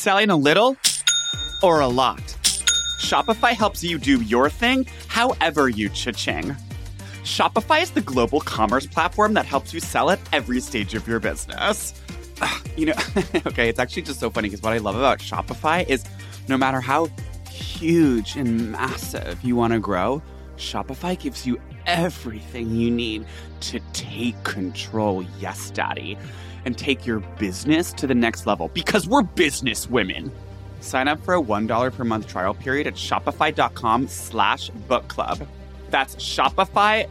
Selling a little or a lot? Shopify helps you do your thing however you cha-ching. Shopify is the global commerce platform that helps you sell at every stage of your business. You know, okay, it's actually just so funny because what I love about Shopify is no matter how huge and massive you want to grow, Shopify gives you everything you need to take control, yes, daddy, and take your business to the next level because we're business women. Sign up for a $1 per month trial period at shopify.com slash book club. That's shopify.com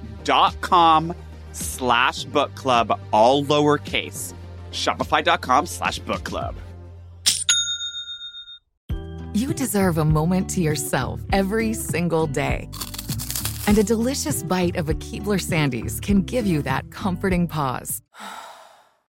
slash book club, all lowercase. Shopify.com slash book club. You deserve a moment to yourself every single day. And a delicious bite of a Keebler Sandies can give you that comforting pause.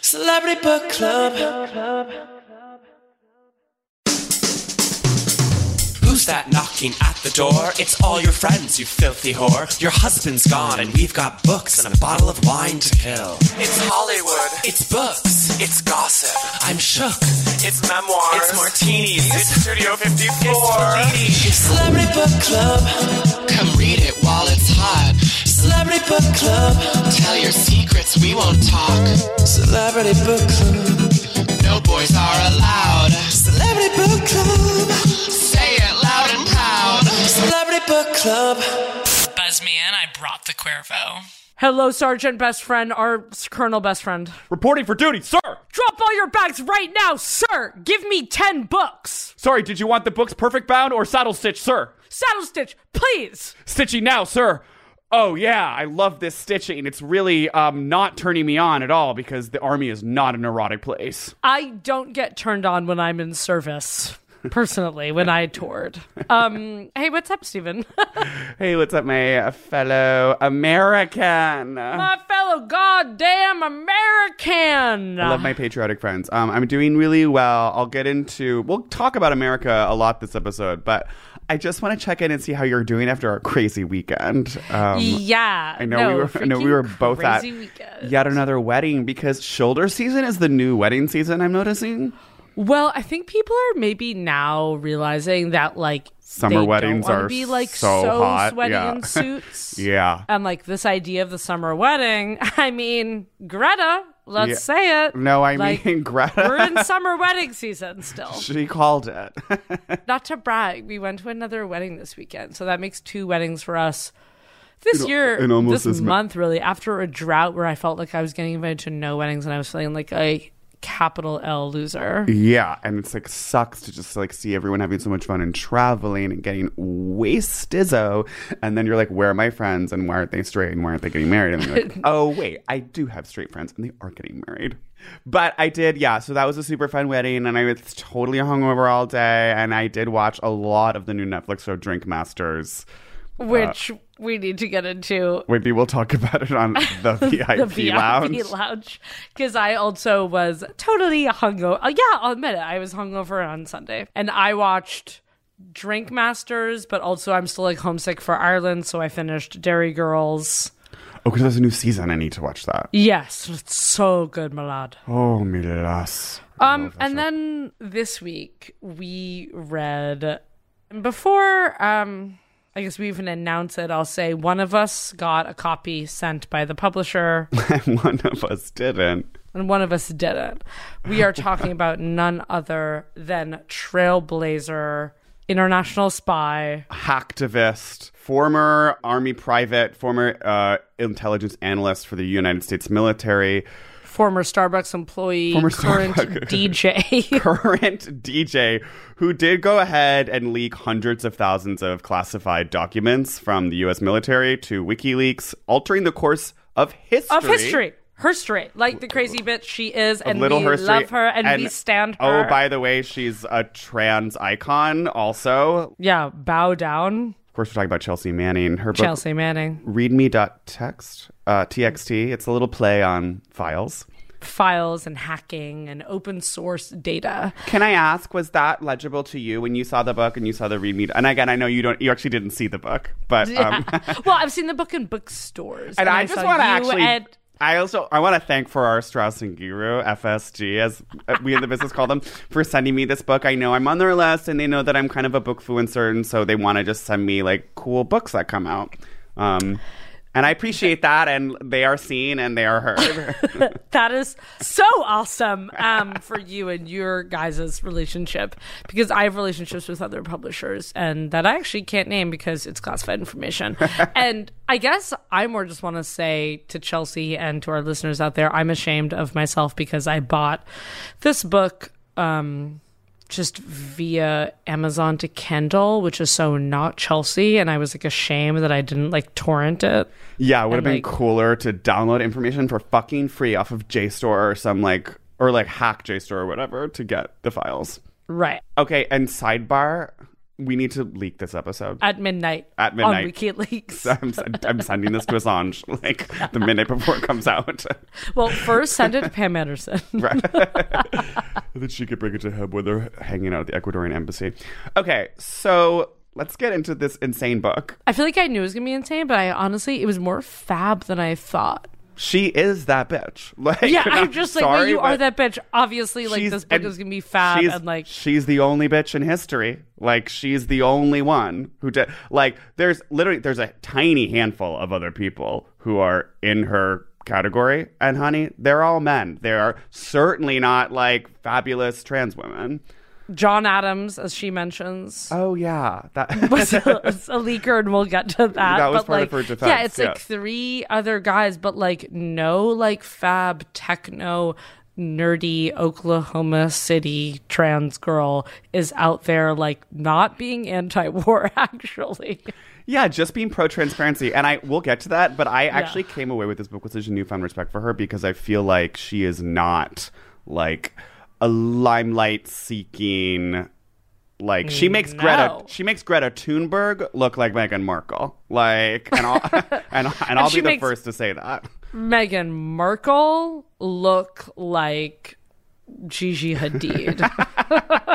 Celebrity Book Club. Who's that knocking at the door? It's all your friends, you filthy whore. Your husband's gone, and we've got books and a bottle of wine to kill. It's Hollywood. It's books. It's gossip. I'm shook. It's memoirs. It's martinis. It's Studio 54. It's Fellini. Celebrity Book Club. Come read it while it's hot. Celebrity Book Club. Tell your secrets, we won't talk. Celebrity Book Club. No boys are allowed. Celebrity Book Club. Say it loud and proud. Celebrity Book Club. Buzz me in, I brought the Cuervo. Hello, Sergeant Best Friend, or Colonel Best Friend. Reporting for duty, sir! Drop all your bags right now, sir! Give me 10 books! Sorry, did you want the books perfect bound or saddle stitch, sir? Saddle Stitch, please! Stitching now, sir. Oh yeah, I love this stitching. It's really um not turning me on at all because the army is not an erotic place. I don't get turned on when I'm in service. Personally, when I toured. Um, hey, what's up, Steven? Hey, what's up, my fellow American? My fellow goddamn American! I love my patriotic friends. Um, I'm doing really well. I'll get into. We'll talk about America a lot this episode, but I just want to check in and see how you're doing after our crazy weekend. Um, yeah. I know no, we were. I know we were both at weekend. yet another wedding because shoulder season is the new wedding season. I'm noticing. Well, I think people are maybe now realizing that like Summer weddings are be like so so, hot, sweaty yeah. in suits. Yeah. And like this idea of the summer wedding, I mean, Greta, let's Yeah. say it. No, I Like, mean Greta. We're in summer wedding season still. she called it. Not to brag, we went to another wedding this weekend, so that makes two weddings for us. This year, and almost this ma- month, really, after a drought where I felt like I was getting invited to no weddings and I was feeling like a capital L loser. yeah, and it's like sucks to just like see everyone having so much fun and traveling and getting wastizzo, and then you're like, where are my friends and why aren't they straight and why aren't they getting married? And you're like, oh wait, I do have straight friends and they are getting married. But I did, yeah. So that was a super fun wedding, and I was totally hungover all day, and I did watch a lot of the new Netflix show Drink Masters. Uh, which we need to get into Maybe we'll talk about it on the VIP, the VIP lounge. lounge because I also was totally hungover. Uh, yeah, I'll admit it. I was hungover on Sunday, and I watched Drink Masters, but also I'm still like homesick for Ireland, so I finished Derry Girls. Oh, because there's a new season. I need to watch that. Yes, it's so good, my lad. Oh, las. Um, and show. then this week we read and before. Um, I guess we even announced it. I'll say one of us got a copy sent by the publisher. And one of us didn't. and one of us didn't. We are talking about none other than Trailblazer international spy. hacktivist, former army private, former uh, intelligence analyst for the United States military, former Starbucks employee, Former current Starbucks- DJ. current DJ who did go ahead and leak hundreds of thousands of classified documents from the US military to WikiLeaks, altering the course of history. of history. Her straight, like the crazy bitch she is, and Little we Her Street. love her and, we stand oh, her. Oh, by the way, she's a trans icon also. yeah, bow down, course, we're talking about Chelsea Manning. Her book, Chelsea Manning. readme.text, uh, TXT. It's a little play on files. Files and hacking and open source data. Can I ask, was that legible to you when you saw the book and you saw the readme? And again, I know you don't, you actually didn't see the book, but um, well, I've seen the book in bookstores, and I just want to actually. I also I want to thank Farrar, Straus and Giroux FSG as uh, we in the business call them for sending me this book. I know I'm on their list and they know that I'm kind of a book fluencer and so they want to just send me like cool books that come out. Um, and I appreciate that and they are seen and they are heard. That is so awesome um, for you and your guys' relationship because I have relationships with other publishers and that I actually can't name because it's classified information. and I guess I more just want to say to Chelsea and to our listeners out there, I'm ashamed of myself because I bought this book. Um, just via Amazon to Kindle, which is so not Chelsea, and I was like ashamed that I didn't like torrent it. yeah, it would have been like- cooler to download information for fucking free off of JSTOR or some like or like hack JSTOR or whatever to get the files. Right. Okay, and sidebar, we need to leak this episode. At midnight. At midnight. On WikiLeaks. I'm, I'm sending this to Assange like the minute before it comes out. Well, first send it to Pam Anderson. right? then she could bring it to him when they're hanging out at the Ecuadorian embassy. Okay, so let's get into this insane book. I feel like I knew it was gonna be insane, but I honestly it was more fab than I thought. She is that bitch. Like, Yeah, I'm just like, sorry, you are that bitch. Obviously, like this book is gonna be fab she's- and like she's the only bitch in history. Like she's the only one who did. Like there's literally there's a tiny handful of other people who are in her category, and honey, they're all men. They are certainly not like fabulous trans women. John Adams, as she mentions. Oh yeah, that was a, was a leaker, and we'll get to that. That was but part like, of her defense, yeah, it's yeah. like three other guys, but like no like fab techno nerdy Oklahoma City trans girl is out there like not being anti-war actually. Yeah, just being pro transparency. And I will get to that, but I actually came away with this book with such a newfound respect for her because I feel like she is not like a limelight seeking like she mm, makes Greta she makes Greta Thunberg look like Meghan Markle. Like and I'll and, and I'll she be the first to say that. Meghan Markle look like Gigi Hadid.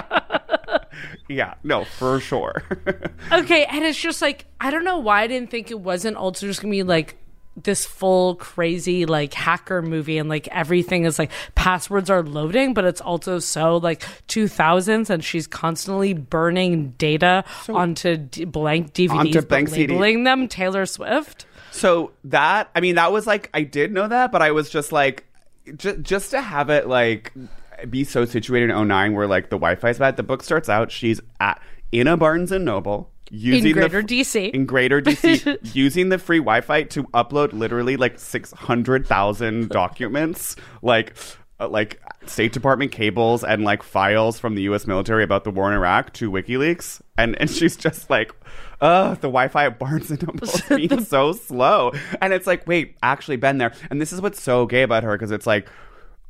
Yeah, no, for sure. okay, and it's just like I don't know why I didn't think it wasn't also just gonna be like this full crazy like hacker movie and like everything is like passwords are loading but it's also so like 2000s and she's constantly burning data onto d- blank DVDs Onto blank CD. labeling them Taylor Swift So that I mean that was like I did know that, but I was just like just just to have it like be so situated in 09 where like the Wi-Fi is bad. The book starts out she's at in a Barnes and Noble using Greater the, DC. in Greater DC using the free Wi-Fi to upload literally like 600,000 documents like uh, like State Department cables and like files from the U.S. military about the war in Iraq to WikiLeaks, and and she's just like, "Uh, the Wi-Fi at Barnes and Noble is being so slow," and it's like, wait, actually been there, and this is what's so gay about her because it's like.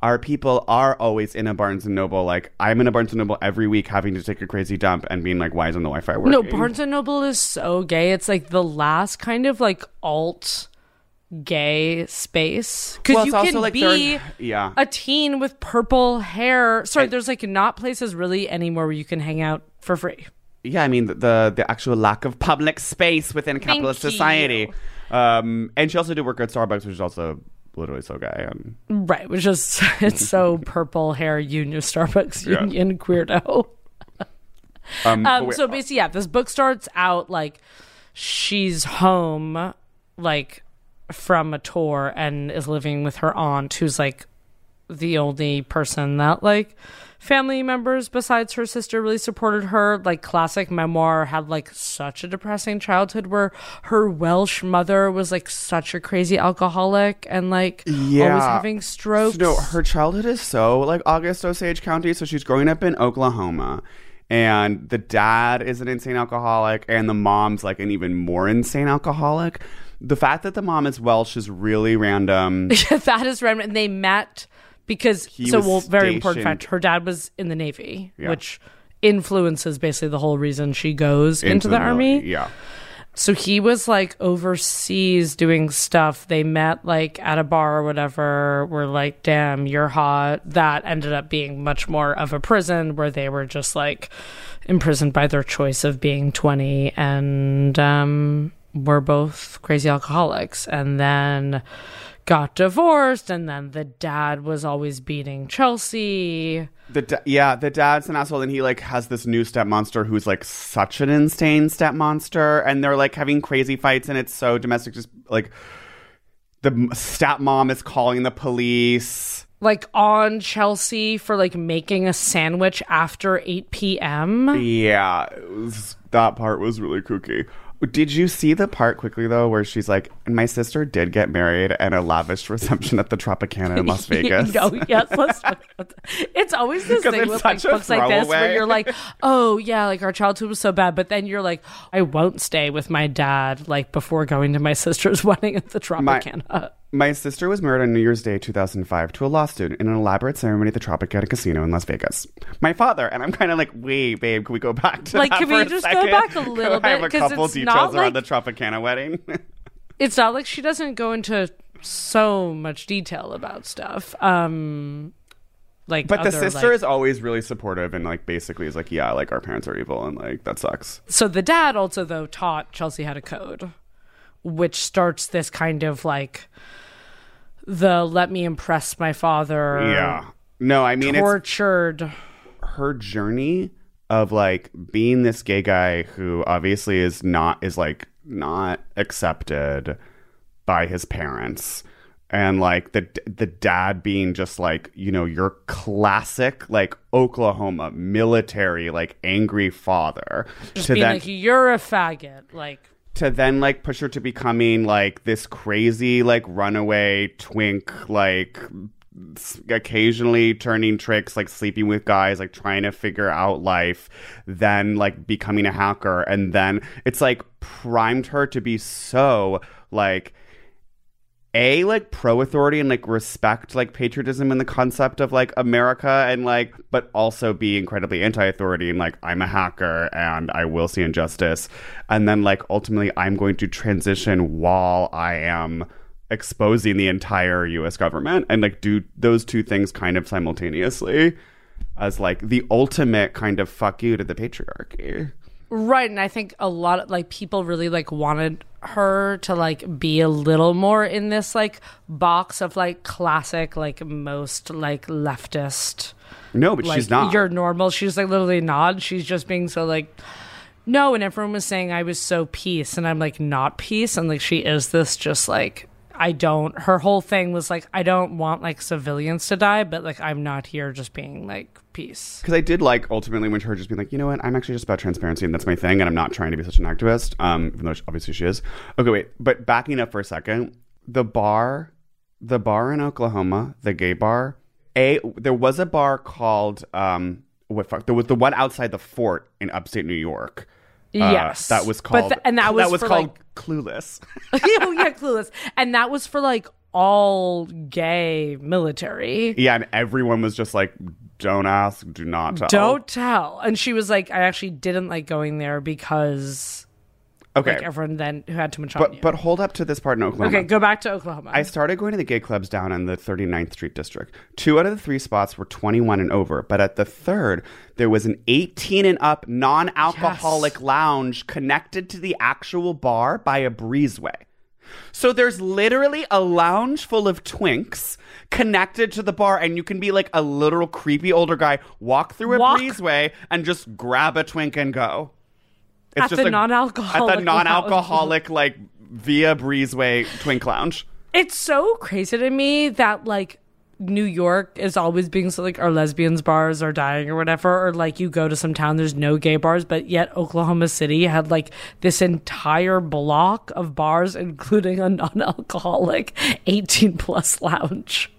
Our people are always in a Barnes and Noble. Like I'm in a Barnes and Noble every week, having to take a crazy dump and being like, "Why isn't the Wi-Fi working?" no Barnes and Noble is so gay it's like the last kind of like alt gay space because Well, you can like, be yeah. a teen with purple hair sorry there's like not places really anymore where you can hang out for free yeah, I mean the the, the actual lack of public space within capitalist you. society. Um, and she also did work at Starbucks, which is also literally so gay. And Right, which is it's so purple hair union Starbucks Yeah. union weirdo. um, Um, so basically, yeah, this book starts out like she's home, like from a tour, and is living with her aunt, who's like the only person that like family members besides her sister really supported her. Like classic memoir had like such a depressing childhood where her Welsh mother was like such a crazy alcoholic and like yeah. always having strokes. No, her childhood is so like August Osage County. So she's growing up in Oklahoma. And the dad is an insane alcoholic, and the mom's like an even more insane alcoholic. The fact that the mom is Welsh is really random. that is random. And they met because He so well, very important stationed- fact. Her dad was in the Navy, Yeah. which influences basically the whole reason she goes into, the, mil- army. Yeah. So he was like overseas doing stuff. They met like at a bar or whatever. Were like, damn, you're hot. That ended up being much more of a prison where they were just like imprisoned by their choice of being 20 and um, were both crazy alcoholics. And then got divorced. And then the dad was always beating Chelsea. The da- yeah, the dad's an asshole, and he like has this new step monster who's like such an insane step monster, and they're like having crazy fights, and it's so domestic. Just like the m- stepmom is calling the police. Like on Chelsea for like making a sandwich after 8 p.m. Yeah, was, that part was really kooky. Did you see the part quickly though, where she's like, my sister did get married and a lavish reception at the Tropicana in Las Vegas." no, yes, let's it's always this thing with like books like this where you're like, oh yeah, like our childhood was so bad, but then you're like, I won't stay with my dad like before going to my sister's wedding at the Tropicana. My sister was married on New Year's Day 2005 to a law student in an elaborate ceremony at the Tropicana Casino in Las Vegas. My father, and I'm kind of like, wait, babe, can we go back to that? Like, that can we just go back a little bit? I have a couple it's details not around like- the Tropicana wedding. it's not like she doesn't go into so much detail about stuff. Um, like, but the sister like- is always really supportive and like basically is like, yeah, like our parents are evil and like that sucks. so the dad also though taught Chelsea how to code, which starts this kind of like the let me impress my father. Yeah. No, I mean it's tortured. her journey of like being this gay guy who obviously is not is like not accepted by his parents and like the the dad being just like you know your classic like Oklahoma military like angry father Just to being then like, you're a faggot. Like, to then like push her to becoming like this crazy like runaway twink like occasionally turning tricks like sleeping with guys like trying to figure out life then like becoming a hacker. And then it's like primed her to be so like a like pro authority and like respect like patriotism and the concept of like America and like but also be incredibly anti authority and like I'm a hacker and I will see injustice and then like ultimately I'm going to transition while I am exposing the entire US government and like do those two things kind of simultaneously as like the ultimate kind of fuck you to the patriarchy. Right. And I think a lot of like people really like wanted her to like be a little more in this like box of like classic, like most like leftist. No, but like she's not. you're normal. She's like literally not. She's just being so like no, and everyone was saying I was so peace, and I'm like not peace, and like she is this just like I don't. Her whole thing was like I don't want like civilians to die, but like I'm not here just being like peace. because I did like ultimately when her just being like, you know what, I'm actually just about transparency and that's my thing, and I'm not trying to be such an activist. Um, even though she- obviously she is. Okay, wait, but backing up for a second, the bar, the bar in Oklahoma, the gay bar. A there was a bar called um, what fuck? There was the one outside the fort in upstate New York. Uh, Yes. that was called. th- and that was for, called like- Clueless. oh yeah, clueless, and that was for like all gay military. yeah, and everyone was just like, "Don't ask, do not tell." Don't tell. And she was like, I actually didn't like going there because Okay, like everyone then who had too much on but you. but hold up to this part in Oklahoma. okay, go back to Oklahoma. I started going to the gay clubs down in the 39th Street district. Two out of the three spots were 21 and over, but at the third, there was an 18 and up non alcoholic Yes. lounge connected to the actual bar by a breezeway. So there's literally a lounge full of twinks connected to the bar, and you can be like a literal creepy older guy, walk through a Walk- breezeway, and just grab a twink and go. At the a- non-alcoholic at the non-alcoholic like via breezeway twink lounge. it's so crazy to me that like New York is always being so like our lesbians bars are dying or whatever, or like you go to some town there's no gay bars, but yet Oklahoma City had like this entire block of bars, including a non-alcoholic 18 plus lounge.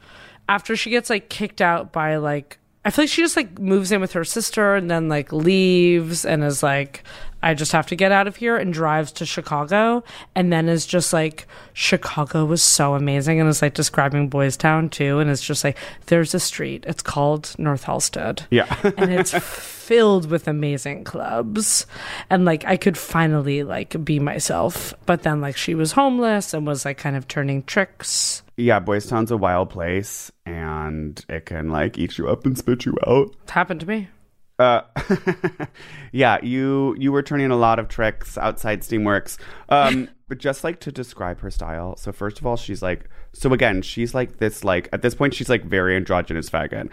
After she gets like kicked out by like I feel like she just like moves in with her sister and then like leaves and is like, I just have to get out of here and drives to Chicago and then is just like, Chicago was so amazing and is like describing Boys Town too. And it's just like, there's a street, it's called North Halsted. Yeah. and it's filled with amazing clubs and like i could finally like be myself but then like she was homeless and was like kind of turning tricks yeah, Boys Town's a wild place and it can like eat you up and spit you out. it happened to me Uh, yeah, you you were turning a lot of tricks outside Steamworks. Um, but just like to describe her style. So first of all, she's like so again, she's like this like at this point she's like very androgynous faggot.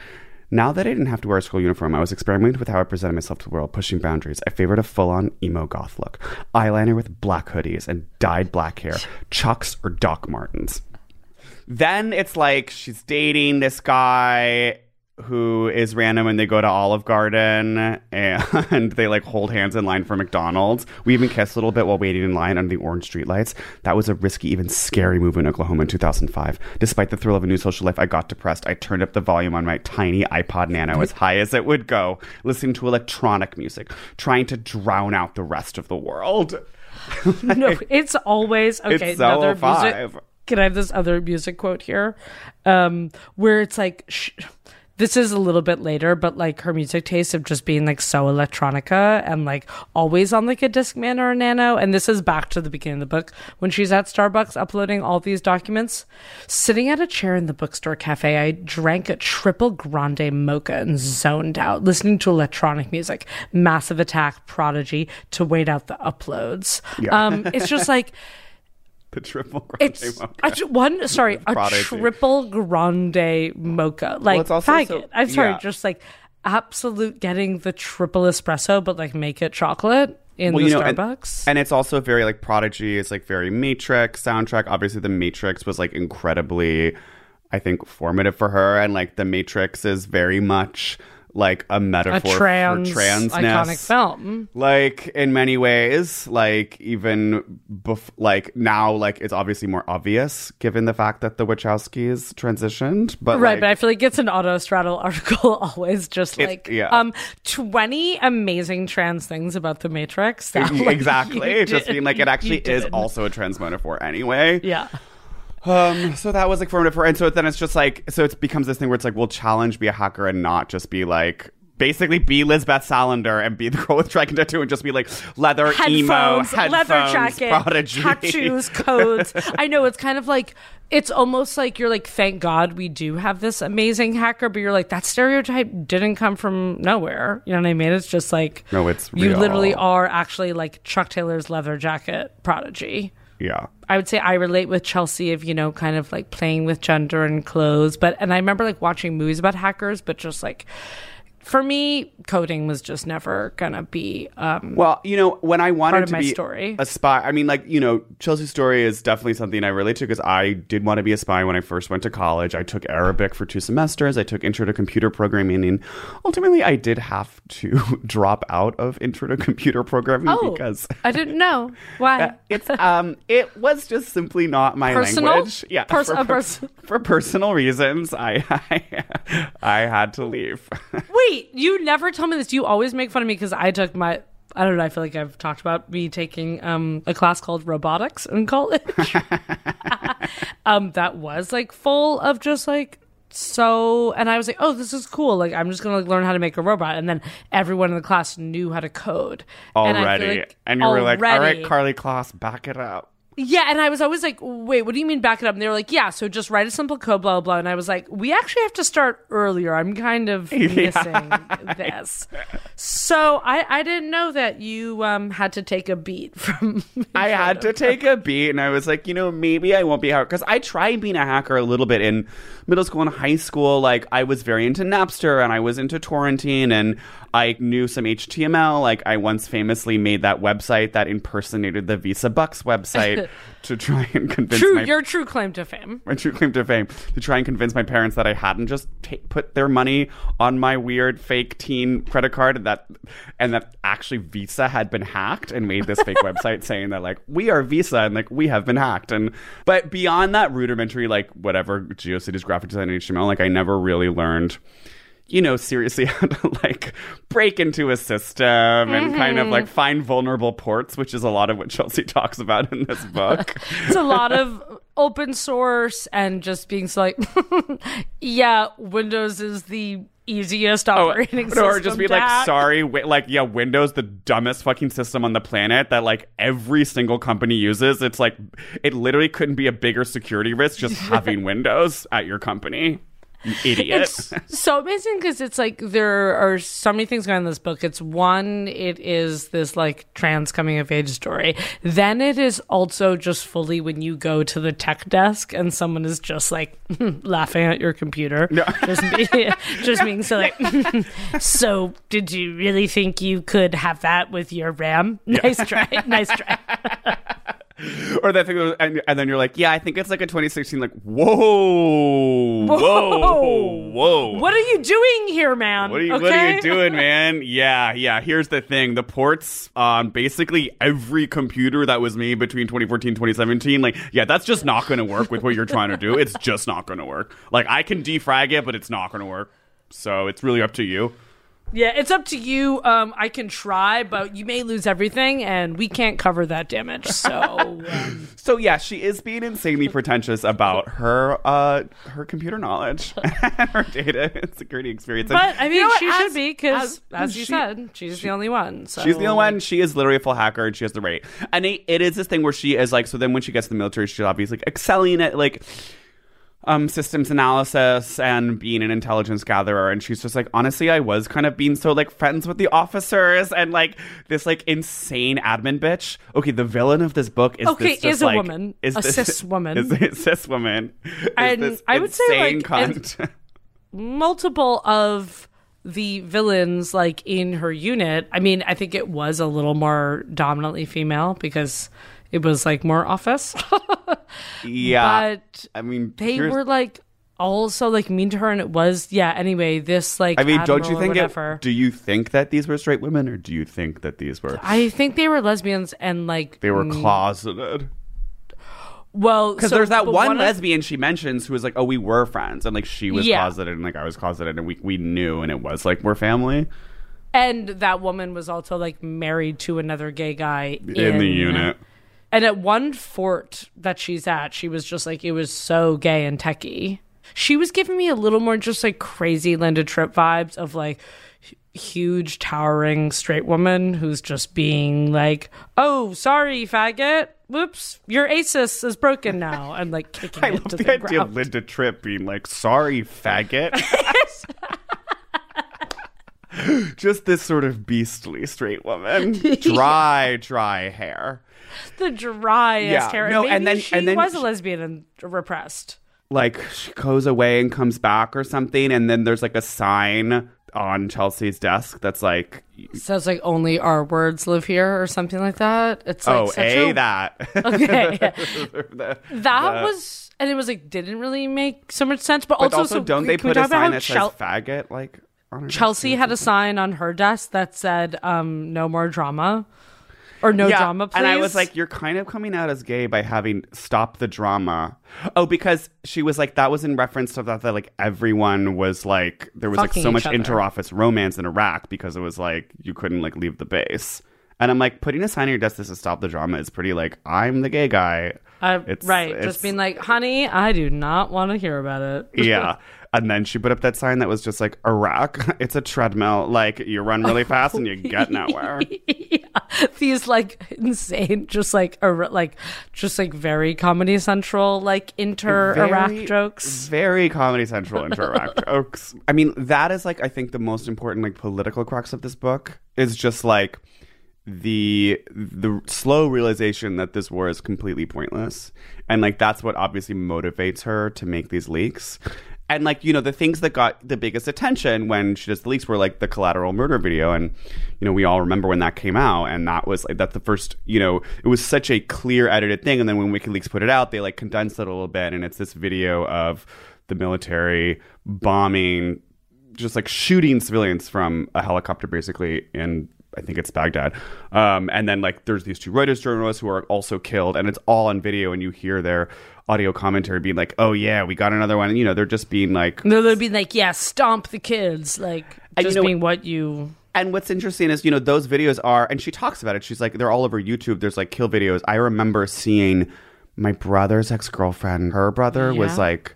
Now that I didn't have to wear a school uniform, I was experimenting with how I presented myself to the world, pushing boundaries. I favored a full-on emo goth look, eyeliner with black hoodies and dyed black hair, Chucks or Doc Martens. Then it's like she's dating this guy who is random and they go to Olive Garden and they like hold hands in line for McDonald's. We even kiss a little bit while waiting in line under the orange streetlights. That was a risky, even scary move in Oklahoma in 2005. Despite the thrill of a new social life, I got depressed. I turned up the volume on my tiny iPod Nano as high as it would go, listening to electronic music, trying to drown out the rest of the world. no it's always okay It's so another 05. music can i have this other music quote here um where it's like sh- this is a little bit later but like her music taste of just being like so electronica and like always on like a discman or a nano. And this is back to the beginning of the book. When she's at starbucks uploading all these documents sitting at a chair in the bookstore cafe i drank a triple grande mocha and zoned out listening to electronic music. Massive attack prodigy to wait out the uploads. Yeah. um it's just like The triple grande it's mocha. a, one sorry a Prodigy. triple grande mocha like it's also faggot so- i'm sorry yeah. just like absolute getting the triple espresso but like make it chocolate in Well, the you know, and- starbucks And, it's also very like Prodigy. It's like very Matrix soundtrack. Obviously, the Matrix was like incredibly, I think, formative for her. And like the Matrix is very much like a a metaphor trans for transness. iconic film Like in many ways, like even bef- like now, like it's obviously more obvious given the fact that the Wachowskis transitioned. But right like, but i feel like it's an Autostraddle article always just like yeah. um 20 amazing trans things about the matrix that, like, exactly, just being like it actually is also a trans metaphor anyway. yeah Um, so that was like formative for, and so then it's just like, so it becomes this thing where it's like, we'll challenge, be a hacker, and not just be like, basically be Lisbeth Salander and be the girl with Dragon Tattoo and just be like leather emo, headphones, headphones, leather jacket, prodigy. tattoos, codes. I know it's kind of like it's almost like you're like, thank God we do have this amazing hacker, but you're like that stereotype didn't come from nowhere. You know what I mean? It's just like No, it's you literally are actually like Chuck Taylor's leather jacket prodigy. Yeah. I would say I relate with Chelsea of, you know, kind of like playing with gender and clothes. But, and I remember like watching movies about hackers, but just like, for me, coding was just never gonna be, um, Well, you know, when I wanted to my be story. a spy, I mean, like, you know, Chelsea's story is definitely something I relate to because I did want to be a spy when I first went to college. I took Arabic for two semesters. I took Intro to Computer Programming, and ultimately, I did have to drop out of Intro to Computer Programming oh, because I didn't know. Why? it's um, it was just simply not my Personal? language. Yeah, Pers- for, pers- for personal reasons, I I, I had to leave. Wait, you never told me this. You always make fun of me because I took my. I don't know. I feel like I've talked about me taking um, a class called robotics in college. um, that was like full of just like so, and I was like, oh, this is cool. Like, I'm just gonna like, learn how to make a robot, and then everyone in the class knew how to code And already, like and you were like, all right Karlie Kloss, back it up." Yeah, and I was always like, wait, what do you mean back it up? And they were like, yeah, so just write a simple code, blah, blah, blah. And I was like, we actually have to start earlier. I'm kind of missing this. So I, I didn't know that you um, had to take a beat from. I had to take a beat, and I was like, you know, maybe I won't be a hacker because I tried being a hacker a little bit in middle school and high school. Like, I was very into Napster, and I was into torrenting, and I knew some HTML. Like, I once famously made that website that impersonated the Visa Buxx website to try and convince True, my your true claim to fame. my true claim to fame to try and convince my parents that I hadn't just ta put their money on my weird fake teen credit card and that and that actually Visa had been hacked and made this fake website saying that like we are Visa and like we have been hacked and but beyond that rudimentary like whatever GeoCities graphic design and HTML like I never really learned you know, seriously how to like break into a system and kind of like mm-hmm. find vulnerable ports, which is a lot of what Chelsea talks about in this book. It's a lot of open source and just being like, yeah, Windows is the easiest oh, operating system. Oh, or just be like, hack. sorry, wi- like, yeah, Windows, the dumbest fucking system on the planet that like every single company uses. It's like, it literally couldn't be a bigger security risk just having Windows at your company. You idiot. It's so amazing because it's like there are so many things going on in this book. It's one, it is this like trans coming of age story. Then it is also just fully when you go to the tech desk and someone is just like laughing at your computer. Just, be, just being so like, so did you really think you could have that with your RAM? Nice try. Nice try. Or that thing, was- and, and then you're like, yeah, I think it's like a 2016, like, whoa, whoa, whoa. What are you doing here, man? What are, you, okay? what are you doing, man? Yeah, yeah. Here's the thing: the ports on basically every computer that was made between 2014 and 2017, like, yeah, that's just not going to work with what you're trying to do. It's just not going to work. Like, I can defrag it, but it's not going to work. So it's really up to you. Yeah, it's up to you. Um, I can try, but you may lose everything, and we can't cover that damage. So, um, So yeah, she is being insanely pretentious about her uh her computer knowledge and her data and security experience. And but I mean, you know she As- should be because, as- as, you she- said, she's the only one. So. She's the only one. She is literally a full hacker, and she has the right. And it, it is this thing where she is like. So then, when she gets to the military, she's obviously like, excelling at like um systems analysis and being an intelligence gatherer. And she's just like, honestly, I was kind of being so like friends with the officers and like this like insane admin bitch. Okay, the villain of this book is Okay, this is a like- woman. is A this- cis woman. is a cis woman. And I would say, like, multiple of the villains like in her unit i mean i think it was a little more dominantly female because it was like more office yeah, but I mean, they here's- were like also like mean to her and it was yeah anyway this like I mean, don't you think it? Do you think that these were straight women, or do you think that these were i think they were lesbians and like they were closeted? well Because so- there's that one of- lesbian she mentions who was like, "Oh, we were friends," and like she was Yeah. closeted and like I was closeted, and we we knew, and it was like we're family and that woman was also like married to another gay guy in, the unit. And at one fort that she's at, she was just like, it was so gay and techie. She was giving me a little more just like crazy Linda Tripp vibes of like huge, towering straight woman who's just being like, oh, sorry, faggot. Whoops, your ASIS is broken now. And like kicking I it love to the, the, idea ground. of Linda Tripp being like, "Sorry, faggot." Just this sort of beastly straight woman, dry, dry hair. the driest Yeah, hair. no, Maybe and then- she and then was a lesbian and repressed. like she goes away and comes back or something and then there's like a sign on Chelsea's desk that's like Says like only our words live here or something like that. It's like oh a a that Okay. The- That was, and it was like didn't really make so much sense. But, but also, also, don't they put a sign that Chel- says faggot like on? Chelsea had a sign on her desk that said um, "No more drama" or "No yeah, drama, please." and I was like, "You're kind of coming out as gay by having stop the drama." Oh, because she was like, that was in reference to that that like everyone was like, there was Fucking like so much other. interoffice romance in Iraq because it was like you couldn't like leave the base. And I'm like, putting a sign on your desk that says stop the drama is pretty like I'm the gay guy. I- it's- right, it's- just being like, "Honey, I do not want to hear about it." yeah. And then she put up that sign that was just like Iraq. It's a treadmill. Like you run really oh, fast and you get nowhere. yeah. These like insane, just like ir- like just like very Comedy Central like inter Iraq jokes. Very Comedy Central inter Iraq jokes. I mean, that is like I think the most important like political crux of this book is just like the the slow realization that this war is completely pointless. And like that's what obviously motivates her to make these leaks. And like you know the things that got the biggest attention when she does the leaks were like the collateral murder video. And you know we all remember when that came out and that was like that's the first you know it was such a clear edited thing. And then when wikileaks put it out they like condensed it a little bit. And it's this video of the military bombing just like shooting civilians from a helicopter basically in I think it's Baghdad. Um, and then like there's these two Reuters journalists who are also killed. And it's all on video and you hear their audio commentary being like, "Oh yeah, we got another one." And, you know, they're just being like They're they'd be like, yeah, stomp the kids, like And you just know being what you. And what's interesting is, you know, those videos are, and she talks about it. She's like, they're all over YouTube. There's like kill videos. I remember seeing my brother's ex girlfriend. Her brother was like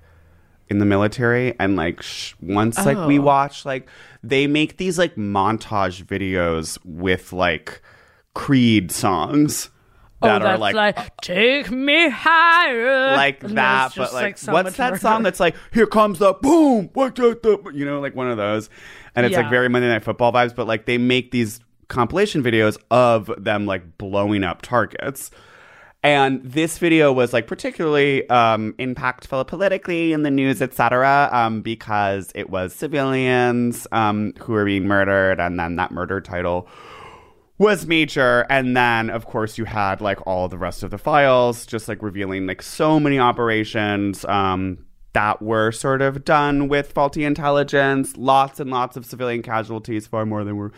in the military, and like sh- once like we Oh. watched, like they make these like montage videos with like Creed songs that oh, are that's like. take me higher, like And that, but just, like, so what's that murder. song that's like, here comes the boom, what the, the, you know, like one of those, and it's like very Monday Night Football vibes, but like they make these compilation videos of them like blowing up targets. And this video was like particularly um, impactful politically in the news, etc., um, because it was civilians um, who were being murdered, and then that murder title was major. And then of course you had like all the rest of the files just like revealing like so many operations um that were sort of done with faulty intelligence. Lots and lots of civilian casualties far more than were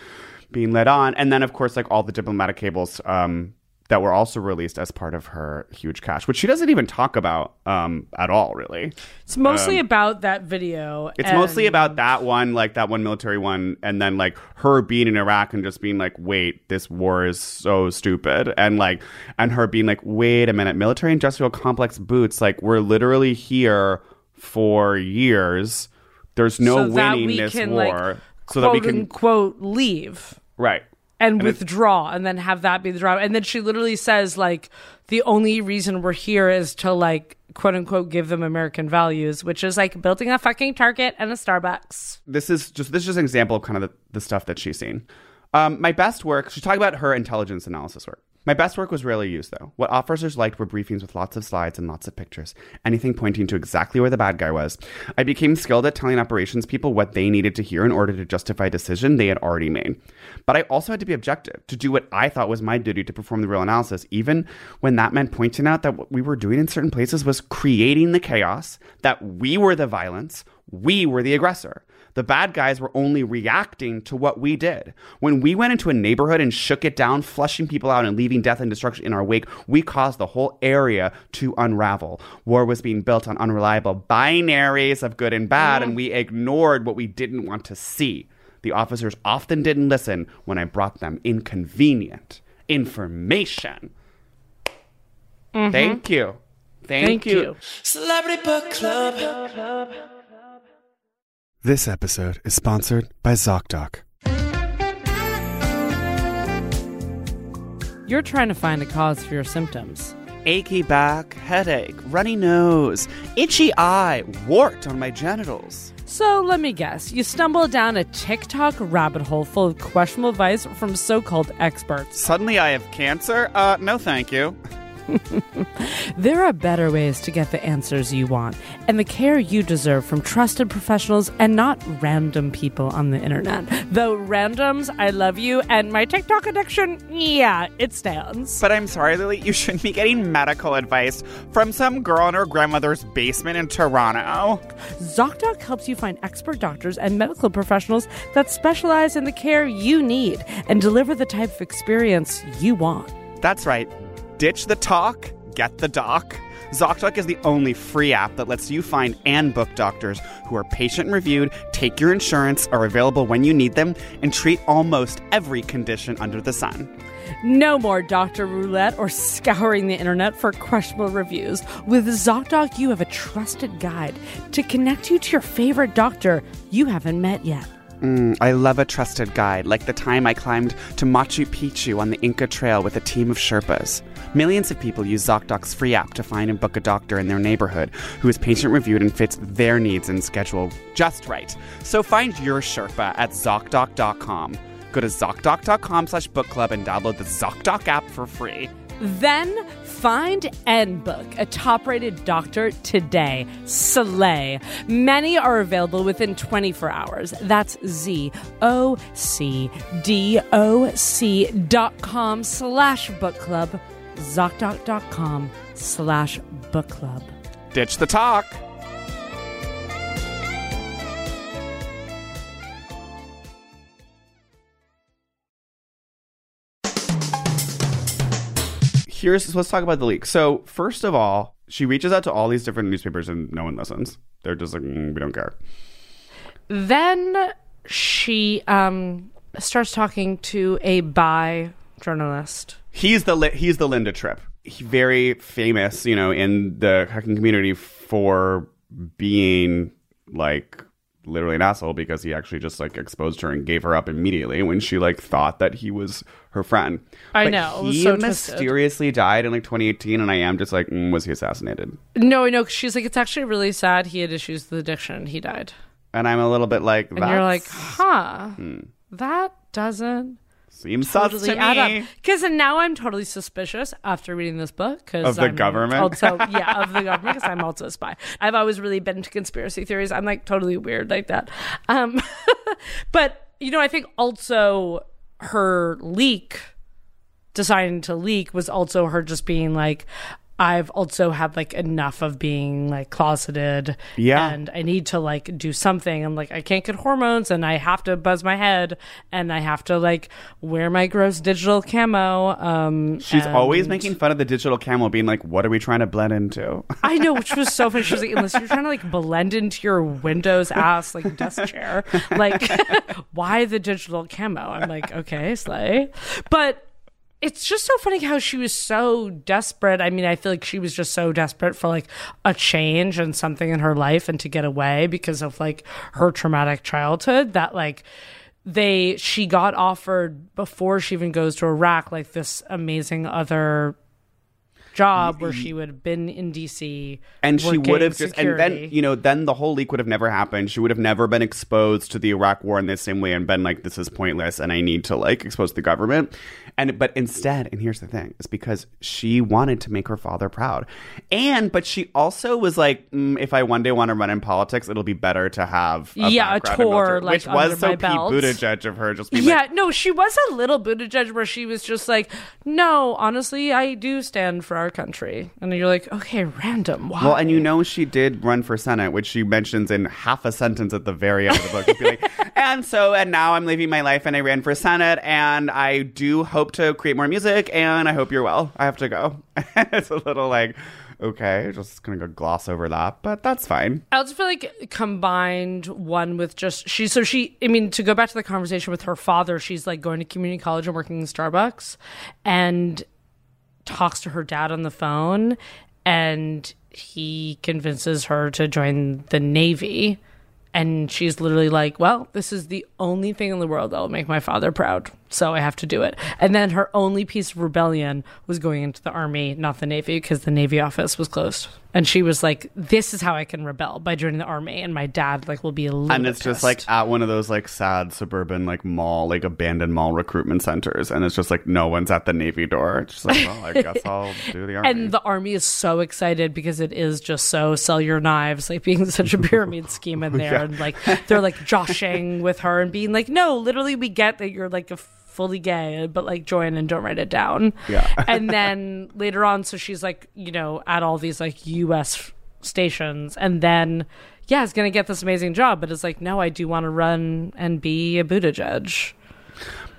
being led on. And then of course like all the diplomatic cables um that were also released as part of her huge cache which she doesn't even talk about um at all really It's mostly about that video. Um, it's and- mostly about that one, like that one military one, and then like her being in Iraq and just being like, "Wait, this war is so stupid," and like, and her being like, "Wait a minute, military industrial complex boots, like we're literally here for years. There's no so winning this can, war, like, so that we can quote leave right." And, And it- withdraw and then have that be the drama. And then she literally says like the only reason we're here is to like quote unquote give them American values, which is like building a fucking Target and a Starbucks. this is just this is just an example of kind of the, the stuff that she's seen. Um, my best work, she's talking about her intelligence analysis work. My best work was rarely used, though. What officers liked were briefings with lots of slides and lots of pictures, anything pointing to exactly where the bad guy was. I became skilled at telling operations people what they needed to hear in order to justify a decision they had already made. But I also had to be objective, to do what I thought was my duty to perform the real analysis, even when that meant pointing out that what we were doing in certain places was creating the chaos, that we were the violence, we were the aggressor. The bad guys were only reacting to what we did. When we went into a neighborhood and shook it down, flushing people out and leaving death and destruction in our wake, we caused the whole area to unravel. War was being built on unreliable binaries of good and bad, and we ignored what we didn't want to see. The officers often didn't listen when I brought them inconvenient information. Mm-hmm. Thank you. Thank, Thank you. Celebrity Book Club. This episode is sponsored by ZocDoc. You're trying to find a cause for your symptoms. achy back, headache, runny nose, itchy eye, wart on my genitals. So let me guess, you stumbled down a TikTok rabbit hole full of questionable advice from so called experts. Suddenly I have cancer? Uh, no thank you. There are better ways to get the answers you want and the care you deserve from trusted professionals and not random people on the internet. Though randoms, I love you, and my TikTok addiction, yeah, it stands. But I'm sorry, Lily, you shouldn't be getting medical advice from some girl in her grandmother's basement in Toronto. ZocDoc helps you find expert doctors and medical professionals that specialize in the care you need and deliver the type of experience you want. That's right. Ditch the talk, get the doc. ZocDoc is the only free app that lets you find and book doctors who are patient reviewed, take your insurance, are available when you need them, and treat almost every condition under the sun. No more doctor roulette or scouring the internet for questionable reviews. With ZocDoc, you have a trusted guide to connect you to your favorite doctor you haven't met yet. Mm, I love a trusted guide, like the time I climbed to Machu Picchu on the Inca Trail with a team of Sherpas. Millions of people use ZocDoc's free app to find and book a doctor in their neighborhood who is patient reviewed and fits their needs and schedule just right. So find your Sherpa at ZocDoc.com. Go to ZocDoc.com slash book club and download the ZocDoc app for free. Then find and book a top rated doctor today. Slay. Many are available within 24 hours. That's Z O C D O C dot com slash book club. ZocDoc.com slash book club. Ditch the talk. Here's let's talk about the leak. So first of all, she reaches out to all these different newspapers and no one listens. They're just like, "Mm, we don't care. Then she um, starts talking to a bi journalist. He's the he's the Linda Tripp. He, very famous, you know, in the hacking community for being like literally an asshole because he actually just like exposed her and gave her up immediately when she like thought that he was her friend. I But know, He so twisted. mysteriously died in like 2018, and I am just like, mm, was he assassinated? No, no, she's like, it's actually really sad. He had issues with addiction. He died. And I'm a little bit like, And you're like, "That's- huh, that doesn't seems sus to add me. Because now I'm totally suspicious after reading this book. Cause Of the I'm government? Also, yeah, of the government, because I'm also a spy. I've always really been into conspiracy theories. I'm like totally weird like that. Um, but, you know, I think also her leak, deciding to leak, was also her just being like, I've also had like enough of being like closeted. Yeah. And I need to like do something. I'm like, I can't get hormones and I have to buzz my head and I have to like wear my gross digital camo. Um, She's always making fun of the digital camo, being like, "What are we trying to blend into?" I know, which was so funny. She was like, unless you're trying to like blend into your Windows ass like desk chair, like why the digital camo? I'm like, okay, slay. But it's just so funny how she was so desperate. I mean, I feel like she was just so desperate for like a change and something in her life and to get away because of like her traumatic childhood that like they she got offered before she even goes to Iraq like this amazing other job where she would have been in DC and she would have just and then you know then the whole leak would have never happened. She would have never been exposed to the iraq war in the same way and been like this is pointless and i need to like expose the government. And but instead and here's the thing is because she wanted to make her father proud. And but she also was like mm, if i one day want to run in politics it'll be better to have a Yeah, a tour, like, which was so Pete. Buttigieg of her just being yeah, like no, she was a little Buttigieg where she was just like, no, honestly, I do stand for our country. And you're like, okay, random. Why? Well, and you know she did run for Senate, which she mentions in half a sentence at the very end of the book. Be like, and so, and now I'm living my life, and I ran for Senate, and I do hope to create more music, and I hope you're well. I have to go. it's a little like, okay, just gonna go gloss over that, but that's fine. I also feel like combined one with just she so she I mean to go back to the conversation with her father, she's like going to community college and working in Starbucks and talks to her dad on the phone and he convinces her to join the Navy. And she's literally like, Well, this is the only thing in the world that will make my father proud. So I have to do it. And then her only piece of rebellion was going into the army, not the Navy, because the Navy office was closed. And she was like, This is how I can rebel by joining the army. And my dad like will be a little And it's just pissed. like at one of those like sad suburban like mall, like abandoned mall recruitment centers, and it's just like no one's at the Navy door. It's just like, well, I guess I'll do the army. And the army is so excited because it is just so sell your knives, like being such a pyramid scheme in oh, there. And like they're like joshing with her and being like, no, literally, we get that you're like a fully gay, but like join and don't write it down. Yeah. and then later on, so she's like, you know, at all these like US stations. And then, yeah, is going to get this amazing job. But it's like, no, I do want to run and be a Buttigieg.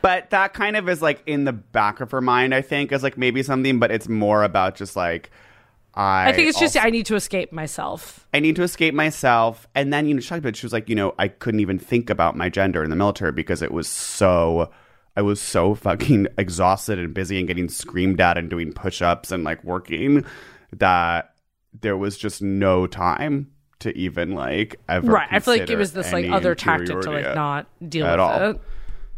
But that kind of is like in the back of her mind, I think, as like maybe something, but it's more about just like I I think it's just I need to escape myself. I need to escape myself. And then, you know, she talked about she was like, you know, I couldn't even think about my gender in the military because it was so I was so fucking exhausted and busy and getting screamed at and doing push ups and like working that there was just no time to even like ever. Right. I feel like it was this like other tactic to like not deal with all. it.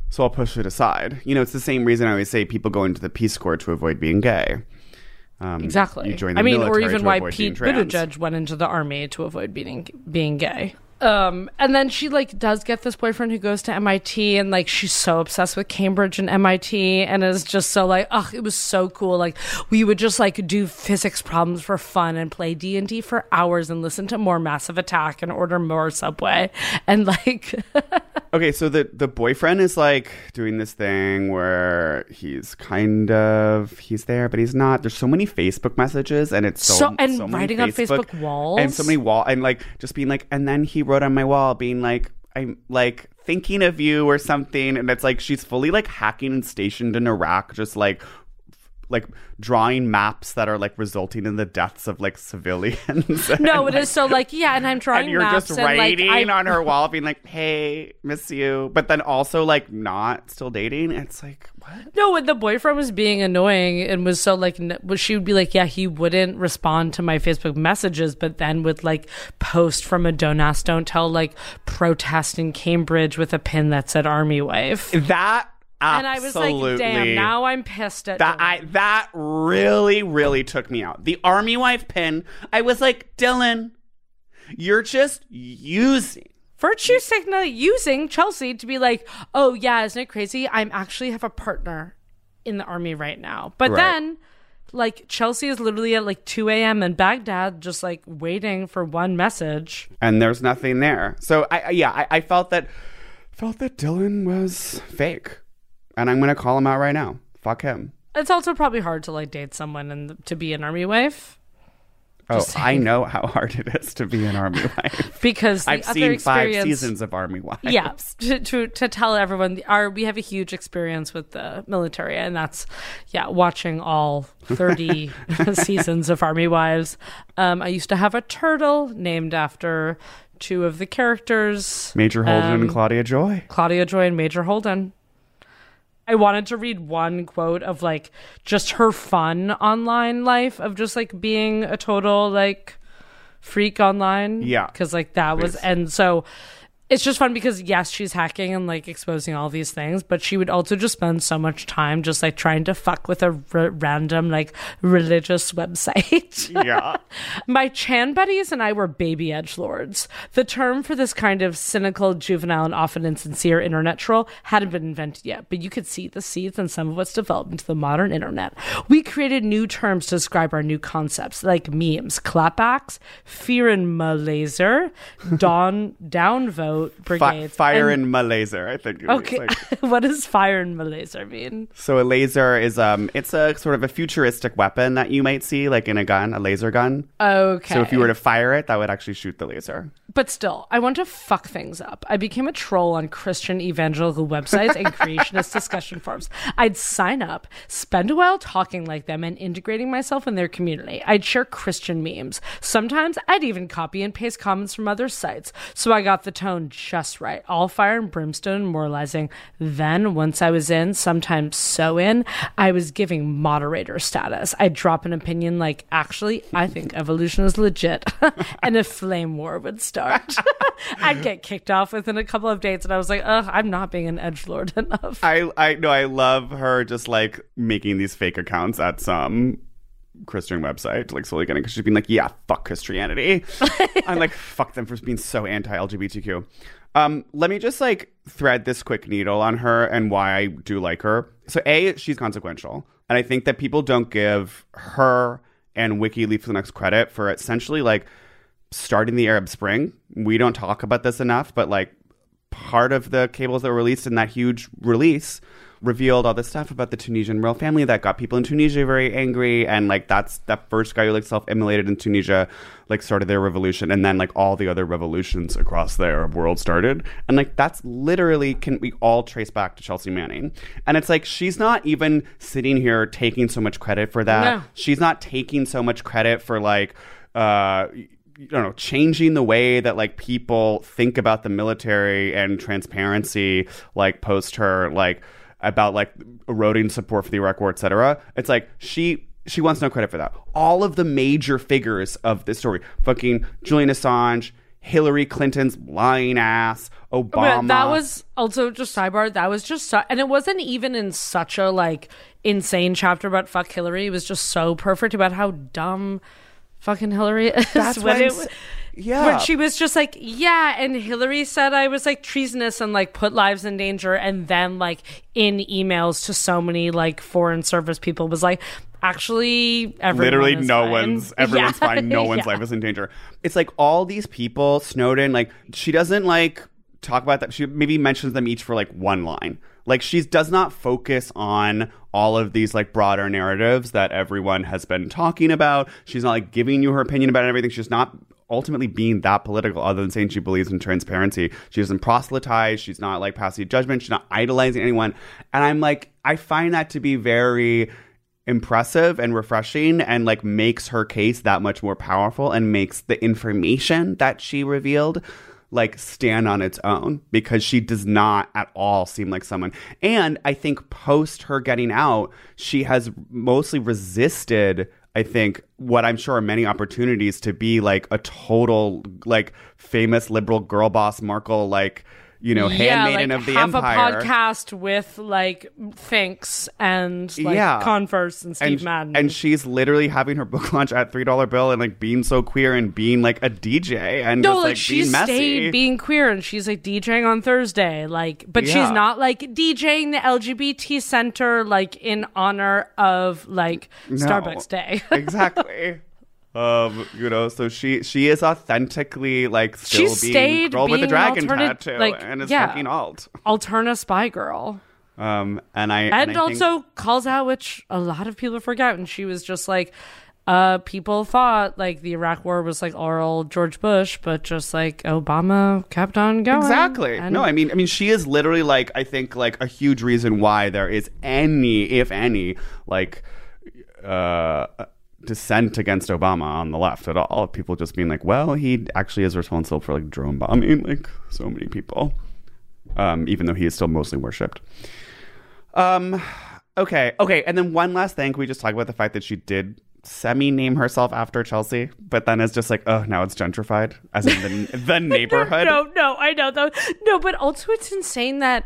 So I'll push it aside. You know, it's the same reason I always say people go into the Peace Corps to avoid being gay. Um, Exactly. You join the I mean, or even why Pete. Buttigieg went into the army to avoid being being gay. Um, and then she like does get this boyfriend who goes to MIT and like she's so obsessed with Cambridge and MIT and is just so like, oh, it was so cool. Like we would just like do physics problems for fun and play D and D for hours and listen to more Massive Attack and order more Subway and like Okay, so the the boyfriend is like doing this thing where he's kind of he's there, but he's not. There's so many Facebook messages, and it's so, So- and many writing on Facebook walls? and so many wall, and like just being like, and then he wrote on my wall, being like, I'm like thinking of you or something, and it's like she's fully like hacking and stationed in Iraq, just like like drawing maps that are like resulting in the deaths of like civilians. no, And, it is so like yeah, and I'm drawing and you're maps just and, like, writing I- on her wall, being like, "Hey, miss you," but then also like not still dating. It's like what? No, when the boyfriend was being annoying and was so like, she would be like, yeah, he wouldn't respond to my Facebook messages, but then would like post from a don't ask, don't tell, like protest in Cambridge with a pin that said "Army Wife," That and I was like, damn, now I'm pissed at that. I that really really took me out. The army wife pin. I was like, Dylan, you're just using. virtue signal using Chelsea to be like, oh yeah, isn't it crazy? I'm actually have a partner in the army right now. But Right. then like Chelsea is literally at like 2 a.m. in Baghdad, just like waiting for one message. and there's nothing there. So I, I yeah, I, I felt that felt that Dylan was fake, and I'm gonna call him out right now. Fuck him. It's also probably hard to like date someone and to be an army wife Oh, I know how hard it is to be an army wife. because the I've other seen five seasons of Army Wives. Yeah, to, to to tell everyone, our we have a huge experience with the military, and that's yeah, watching all thirty seasons of Army Wives. Um, I used to have a turtle named after two of the characters, Major Holden Um, and Claudia Joy. Claudia Joy and Major Holden. I wanted to read one quote of like just her fun online life of just like being a total like freak online. Yeah. Because like that was, and so it's just fun because yes, she's hacking and like exposing all these things, but she would also just spend so much time just like trying to fuck with a r- random like religious website. Yeah. My Chan buddies and I were baby edge lords. The term for this kind of cynical, juvenile, and often insincere internet troll hadn't been invented yet, but you could see the seeds in some of what's developed into the modern internet. We created new terms to describe our new concepts, like memes, clapbacks, fear and malaise, don downvote, Brigade, fire and, Malaser, I think. Okay, like- what does fire and malaise mean? so a laser is um, it's a sort of a futuristic weapon that you might see like in a gun, a laser gun. Okay. So if you were to fire it, that would actually shoot the laser. But still, I want to fuck things up. I became a troll on Christian evangelical websites and creationist discussion forums. I'd sign up, spend a while talking like them, and integrating myself in their community. I'd share Christian memes. Sometimes I'd even copy and paste comments from other sites. So I got the tone just right. All fire and brimstone moralizing. Then, once I was in, sometimes so in, I was giving moderator status. I'd drop an opinion like, actually, I think evolution is legit. and a flame war would start. I'd get kicked off within a couple of dates, and I was like, ugh, I'm not being an edge lord enough. I I know I love her just like making these fake accounts at some Christian website, like slowly getting because she's been like, yeah, fuck Christianity. I'm like, fuck them for being so anti-LGBTQ. Um, let me just like thread this quick needle on her and why I do like her. So a, she's consequential, and I think that people don't give her and WikiLeaks the next credit for essentially like starting the Arab Spring. We don't talk about this enough, but like part of the cables that were released in that huge release revealed all this stuff about the Tunisian royal family that got people in Tunisia very angry and like that's that first guy who like self-immolated in Tunisia like started their revolution and then like all the other revolutions across the Arab world started. And like that's literally can we all trace back to Chelsea Manning? And it's like she's not even sitting here taking so much credit for that. No. she's not taking so much credit for like uh you know changing the way that like people think about the military and transparency like post her like about like eroding support for the Iraq war etc it's like she she wants no credit for that all of the major figures of this story fucking Julian Assange Hillary Clinton's lying ass Obama But that was also just sidebar. That was just, su- and it wasn't even in such a like insane chapter about fuck Hillary. It was just so perfect about how dumb fucking Hillary is. That's when what I'm it, s- Yeah. But she was just like, yeah, and Hillary said I was like treasonous and like put lives in danger, and then like in emails to so many like foreign service people was like, actually, everyone literally no fine. one's everyone's Yeah. fine no one's Yeah. life is in danger it's like all these people snowden like she doesn't like talk about that she maybe mentions them each for like one line like she does not focus on all of these like broader narratives that everyone has been talking about she's not like giving you her opinion about everything she's not ultimately being that political other than saying she believes in transparency. She doesn't proselytize. She's not like passing judgment. She's not idolizing anyone. And i'm like i find that to be very impressive and refreshing and like makes her case that much more powerful and makes the information that she revealed like stand on its own because she does not at all seem like someone. And i think post her getting out she has mostly resisted i think what i'm sure are many opportunities to be like a total like famous liberal girl boss markle like you know yeah, handmaiden like of the have empire a podcast with like Thinks and like Yeah. Converse and Steve and, Madden. and she's literally having her book launch at three dollar bill and like being so queer and being like a DJ and no, just like, like she being messy. stayed being queer and she's like DJing on Thursday, like, but Yeah. she's not like DJing the LGBT center like in honor of like No. Starbucks Day. exactly. Um, you know, so she she is authentically like still She being stayed girl with the dragon alternate- tattoo like, and is yeah. fucking alt. Alterna spy girl. Um, and I and, I think- also calls out which a lot of people forget and she was just like uh people thought like the iraq war was like oral george bush but just like obama kept on going Exactly. And- no, I mean, I mean, she is literally like I think like a huge reason why there is any, if any, like uh dissent against Obama on the left at all. People just being like, well, he actually is responsible for like drone bombing like so many people, um, even though he is still mostly worshipped. Um. Okay. Okay. And then one last thing. Can we just talk about the fact that she did semi name herself after Chelsea, but then it's just like, oh, now it's gentrified, as in the, the neighborhood. no no i know though no but also it's insane that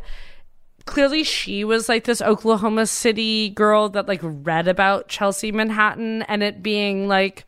clearly she was like this oklahoma city girl that like read about chelsea manhattan and it being like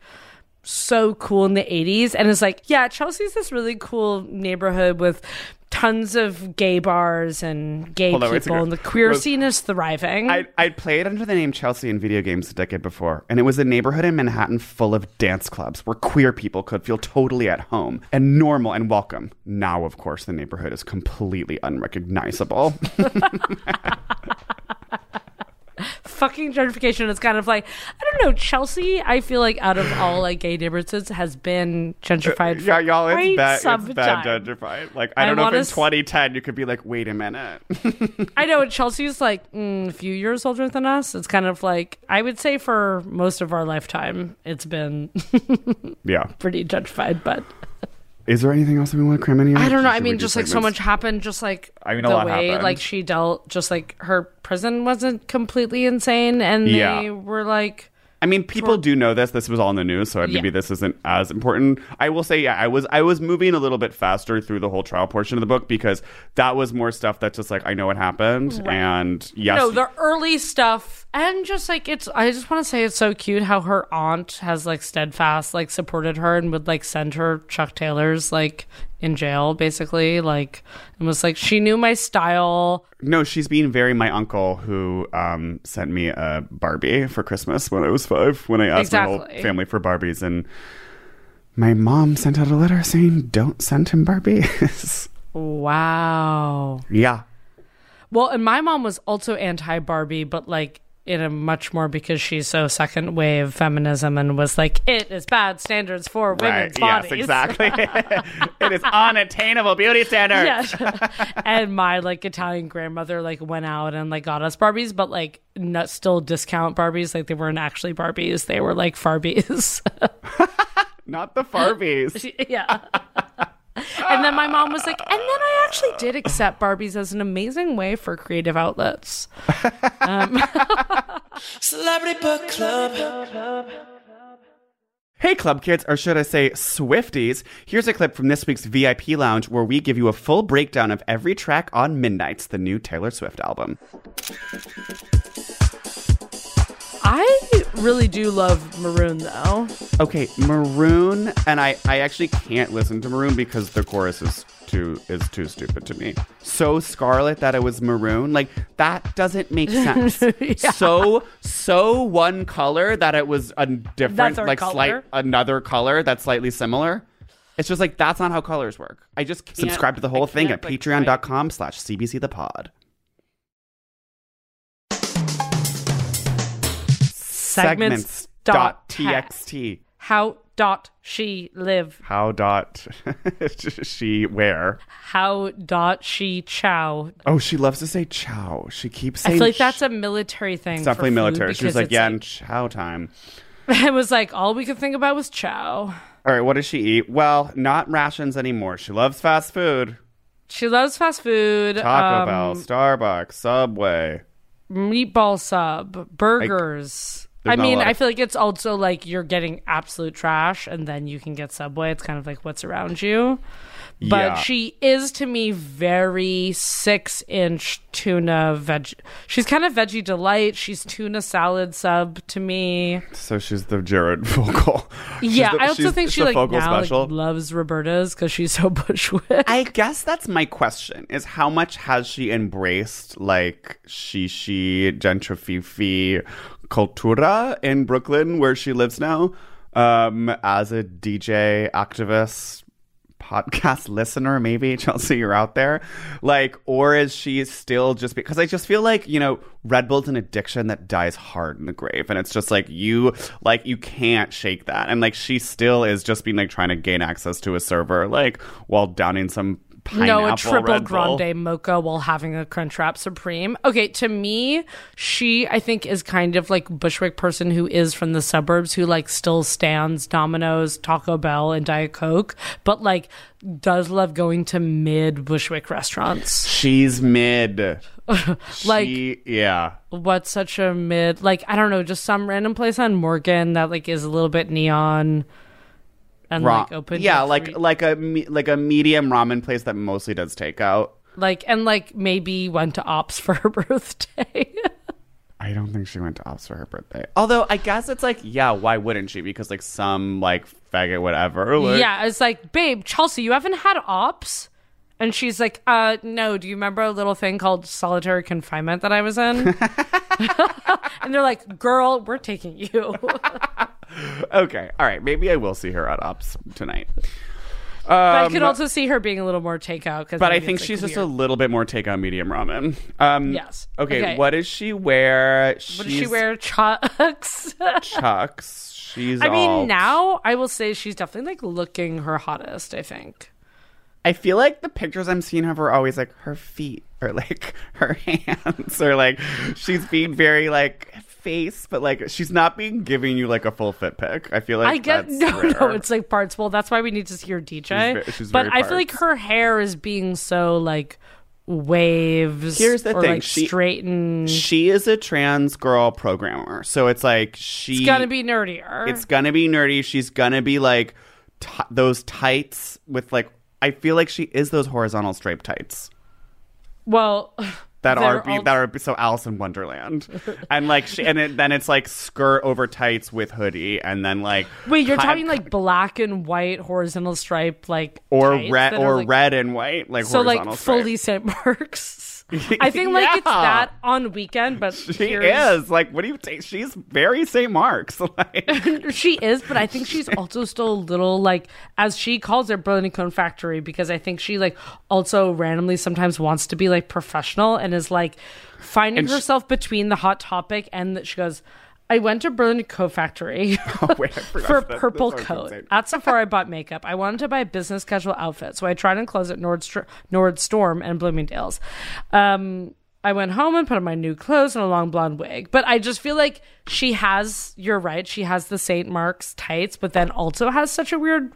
so cool in the 80s and it's like yeah chelsea's this really cool neighborhood with tons of gay bars and gay Hold on, people second. and the queer Was- scene is thriving I I'd played under the name Chelsea in video games a decade before, and it was a neighborhood in Manhattan full of dance clubs where queer people could feel totally at home and normal and welcome. Now, of course, the neighborhood is completely unrecognizable. fucking gentrification is kind of like I don't know Chelsea. I feel like out of all like gay neighborhoods has been gentrified. yeah, y'all, it's bad. It's bad gentrified. Like I I don't know if in s- 2010 you could be like, wait a minute. I know Chelsea's like mm, a few years older than us. It's kind of like I would say for most of our lifetime, it's been yeah. pretty gentrified. But Is there anything else that we want to cram in here? I don't know. I mean, just like so much happened. Just like I mean, a the lot way happened. like she dealt, just like her prison wasn't completely insane, and Yeah. they were like. I mean, people do know this. This was all in the news, so maybe Yeah. this isn't as important. I will say, yeah, I was I was moving a little bit faster through the whole trial portion of the book because that was more stuff that's just like I know what happened, and yes, No, the early stuff, and just like it's. I just want to say it's so cute how her aunt has like steadfast like supported her and would like send her Chuck Taylors like in jail basically like and was like she knew my style. no, she's being very my uncle who um, sent me a Barbie for Christmas when I was five. When I asked my whole family for Barbies, and my mom sent out a letter saying, "Don't send him Barbies." Wow. yeah, Well, and my mom was also anti Barbie, but like in a much more because she's so second wave feminism and was like it is bad standards for women's right. bodies. Yes, exactly. it is unattainable beauty standards. Yeah. and my like Italian grandmother like went out and like got us Barbies, but like not still discount Barbies. Like they weren't actually Barbies; they were like Farbies. Not the Farbies. yeah. And then my mom was like, and then I actually did accept Barbies as an amazing way for creative outlets. Um, Celebrity Book Club. Hey, Club Kids, or should I say Swifties, here's a clip from this week's VIP Lounge where we give you a full breakdown of every track on Midnights, the new Taylor Swift album. I really do love Maroon though. Okay, Maroon, and I, I actually can't listen to Maroon because the chorus is too is too stupid to me. So scarlet that it was maroon, like that doesn't make sense. So so one color that it was a different, like slight another color that's slightly similar. It's just like that's not how colors work. I just can't, subscribe to the whole I thing at like, patreon.com slash cbc the pod. Segments dot dot txt. How dot she live? How dot she where? How dot she chow? Oh, she loves to say chow. She keeps I saying feel like ch- that's a military thing. It's definitely military. She was because like, yeah, and chow time. it was like all we could think about was chow. All right, what does she eat? Well, not rations anymore. She loves fast food. She loves fast food. Taco um, Bell, Starbucks, Subway. meatball sub, burgers. there's I mean, lot I feel like it's also like you're getting absolute trash and then you can get Subway. It's kind of like what's around you. But Yeah. she is to me very six inch tuna veg. She's kind of veggie delight. She's tuna salad sub to me. So she's the Jared Fogle. She's yeah, the- I also think she the like Fogle now like, loves Roberta's because she's so bushwick. I guess that's my question: is how much has she embraced like shishi gentrififi cultura in Brooklyn, where she lives now, um, as a DJ activist? podcast listener maybe chelsea you're out there like or is she still just because i just feel like you know red bull's an addiction that dies hard in the grave and it's just like you like you can't shake that and like she still is just being like trying to gain access to a server like while downing some no, a triple Red Bull. grande mocha while having a Crunchwrap Supreme. Okay, to me, she I think is kind of like Bushwick person who is from the suburbs who like still stands Domino's, Taco Bell, and Diet Coke, but like does love going to mid Bushwick restaurants. she's mid Like- She- yeah What's such a mid? Like I don't know, just some random place on Morgan that like is a little bit neon. And Ra- like open, yeah like like a like a medium ramen place that mostly does takeout like and like maybe went to ops for her birthday. I don't think she went to ops for her birthday. Although I guess it's like, yeah, why wouldn't she? Because like some like faggot whatever. Like, yeah, it's like, babe, Chelsea, you haven't had ops? And she's like, uh, no, do you remember a little thing called solitary confinement that I was in? and they're like, girl, we're taking you. Okay. All right. Maybe I will see her at ops tonight. but I Um, could also see her being a little more takeout. Cause But I think she's just a little bit more take on medium ramen. Um, Yes. Okay, Okay. What does she wear? What does she wear? Chucks. Chucks. She's. I all- mean, now I will say she's definitely like looking her hottest, I think. I feel like the pictures I'm seeing of her are always like her feet or like her hands or like she's being very like face, but like she's not being giving you like a full fit pic. I feel like I get that's no, rare. no. It's like parts. Well, that's why we need to see her DJ. ve- she's but I feel like her hair is being so like waves. Here's the or, thing, like she- straightened. she is a trans girl programmer, so it's like she. it's gonna be nerdier. It's gonna be nerdy. She's gonna be like t- those tights with like. I feel like she is those horizontal striped tights well that they're are be, all- that are so Alice in Wonderland, and like she, and it, then it's like skirt over tights with hoodie, and then like Wait, you're talking like black and white horizontal stripe, like or red or like- red and white like So like stripe. fully St. Mark's. I think like it's that on weekend, but She here's- is like, what do you take? She's very St. Mark's. Like, she is, but I think she's also still a little like, as she calls it, Burlington Coat Factory, because I think she like also randomly sometimes wants to be like professional and is like finding And she- herself between the hot topic and that she goes. I went to Burlington Coat Factory oh, wait, for a purple what I was gonna coat. At Sephora, I bought makeup. I wanted to buy a business casual outfit, so I tried on clothes at Nordstr- Nordstorm and Bloomingdale's. Um, I went home and put on my new clothes and a long blonde wig. But I just feel like she has, you're right, she has the St. Mark's tights, but then also has such a weird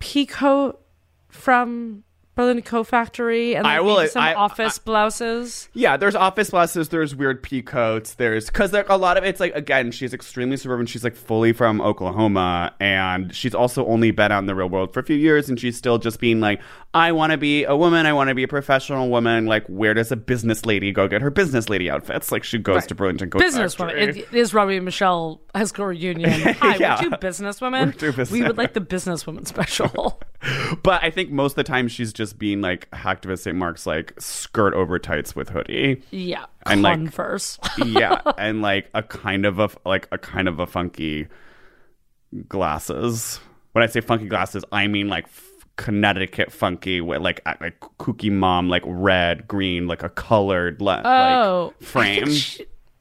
pea coat from Burlington Coat Factory and I will- some I- office blouses. Yeah, there's office blouses, there's weird pea coats, there's because like a lot of it's like again, she's extremely suburban. She's like fully from Oklahoma, and she's also only been out in the real world for a few years, and she's still just being like, I want to be a woman. I want to be a professional woman. Like, where does a business lady go get her business lady outfits? Like, she goes to Burlington Coat businesswoman. Factory. It is Robbie and Michelle high school reunion. Hi, Yeah. we're two businesswomen. We're two business- We would like the businesswoman special. But I think most of the time she's just being like hacktivist St. Mark's, like skirt over tights with hoodie. yeah, And, like- Converse. yeah, and like a kind of a like a kind of a funky glasses. When I say funky glasses, I mean like Connecticut funky with like a- like kooky mom, like red, green, like a colored le- Oh. like frame.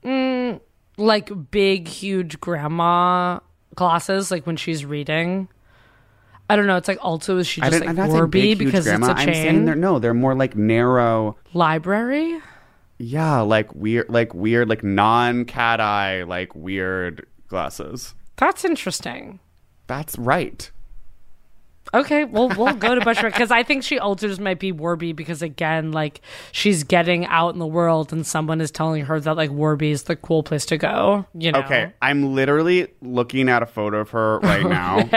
Mm, like big, huge grandma glasses, like when she's reading. I don't know. It's like also is she just like I'm not saying Warby big, huge because grandma. it's a I'm saying chain they're no, they're more like narrow. library? Yeah, like weird, like weird, like non cat eye, like weird glasses. That's interesting. That's right. Okay, well we'll go to Bushwick because I think she alters might be Warby because again, like she's getting out in the world and someone is telling her that like Warby is the cool place to go. You know? Okay, I'm literally looking at a photo of her right now.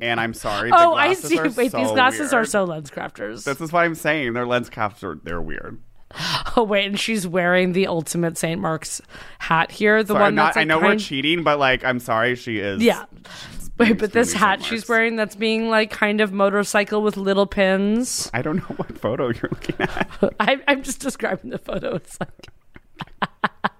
and I'm sorry. the Oh, I see. Wait, these so glasses are so LensCrafters. This is what I'm saying. Their lens caps are they're weird. Oh wait, and she's wearing the ultimate Saint Mark's hat here. The Sorry, one not, that's like I know we're cheating, but like I'm sorry she is. Yeah. Wait, but this hat she's wearing that's being like kind of motorcycle with little pins. I don't know what photo you're looking at. I, I'm just describing the photo. It's like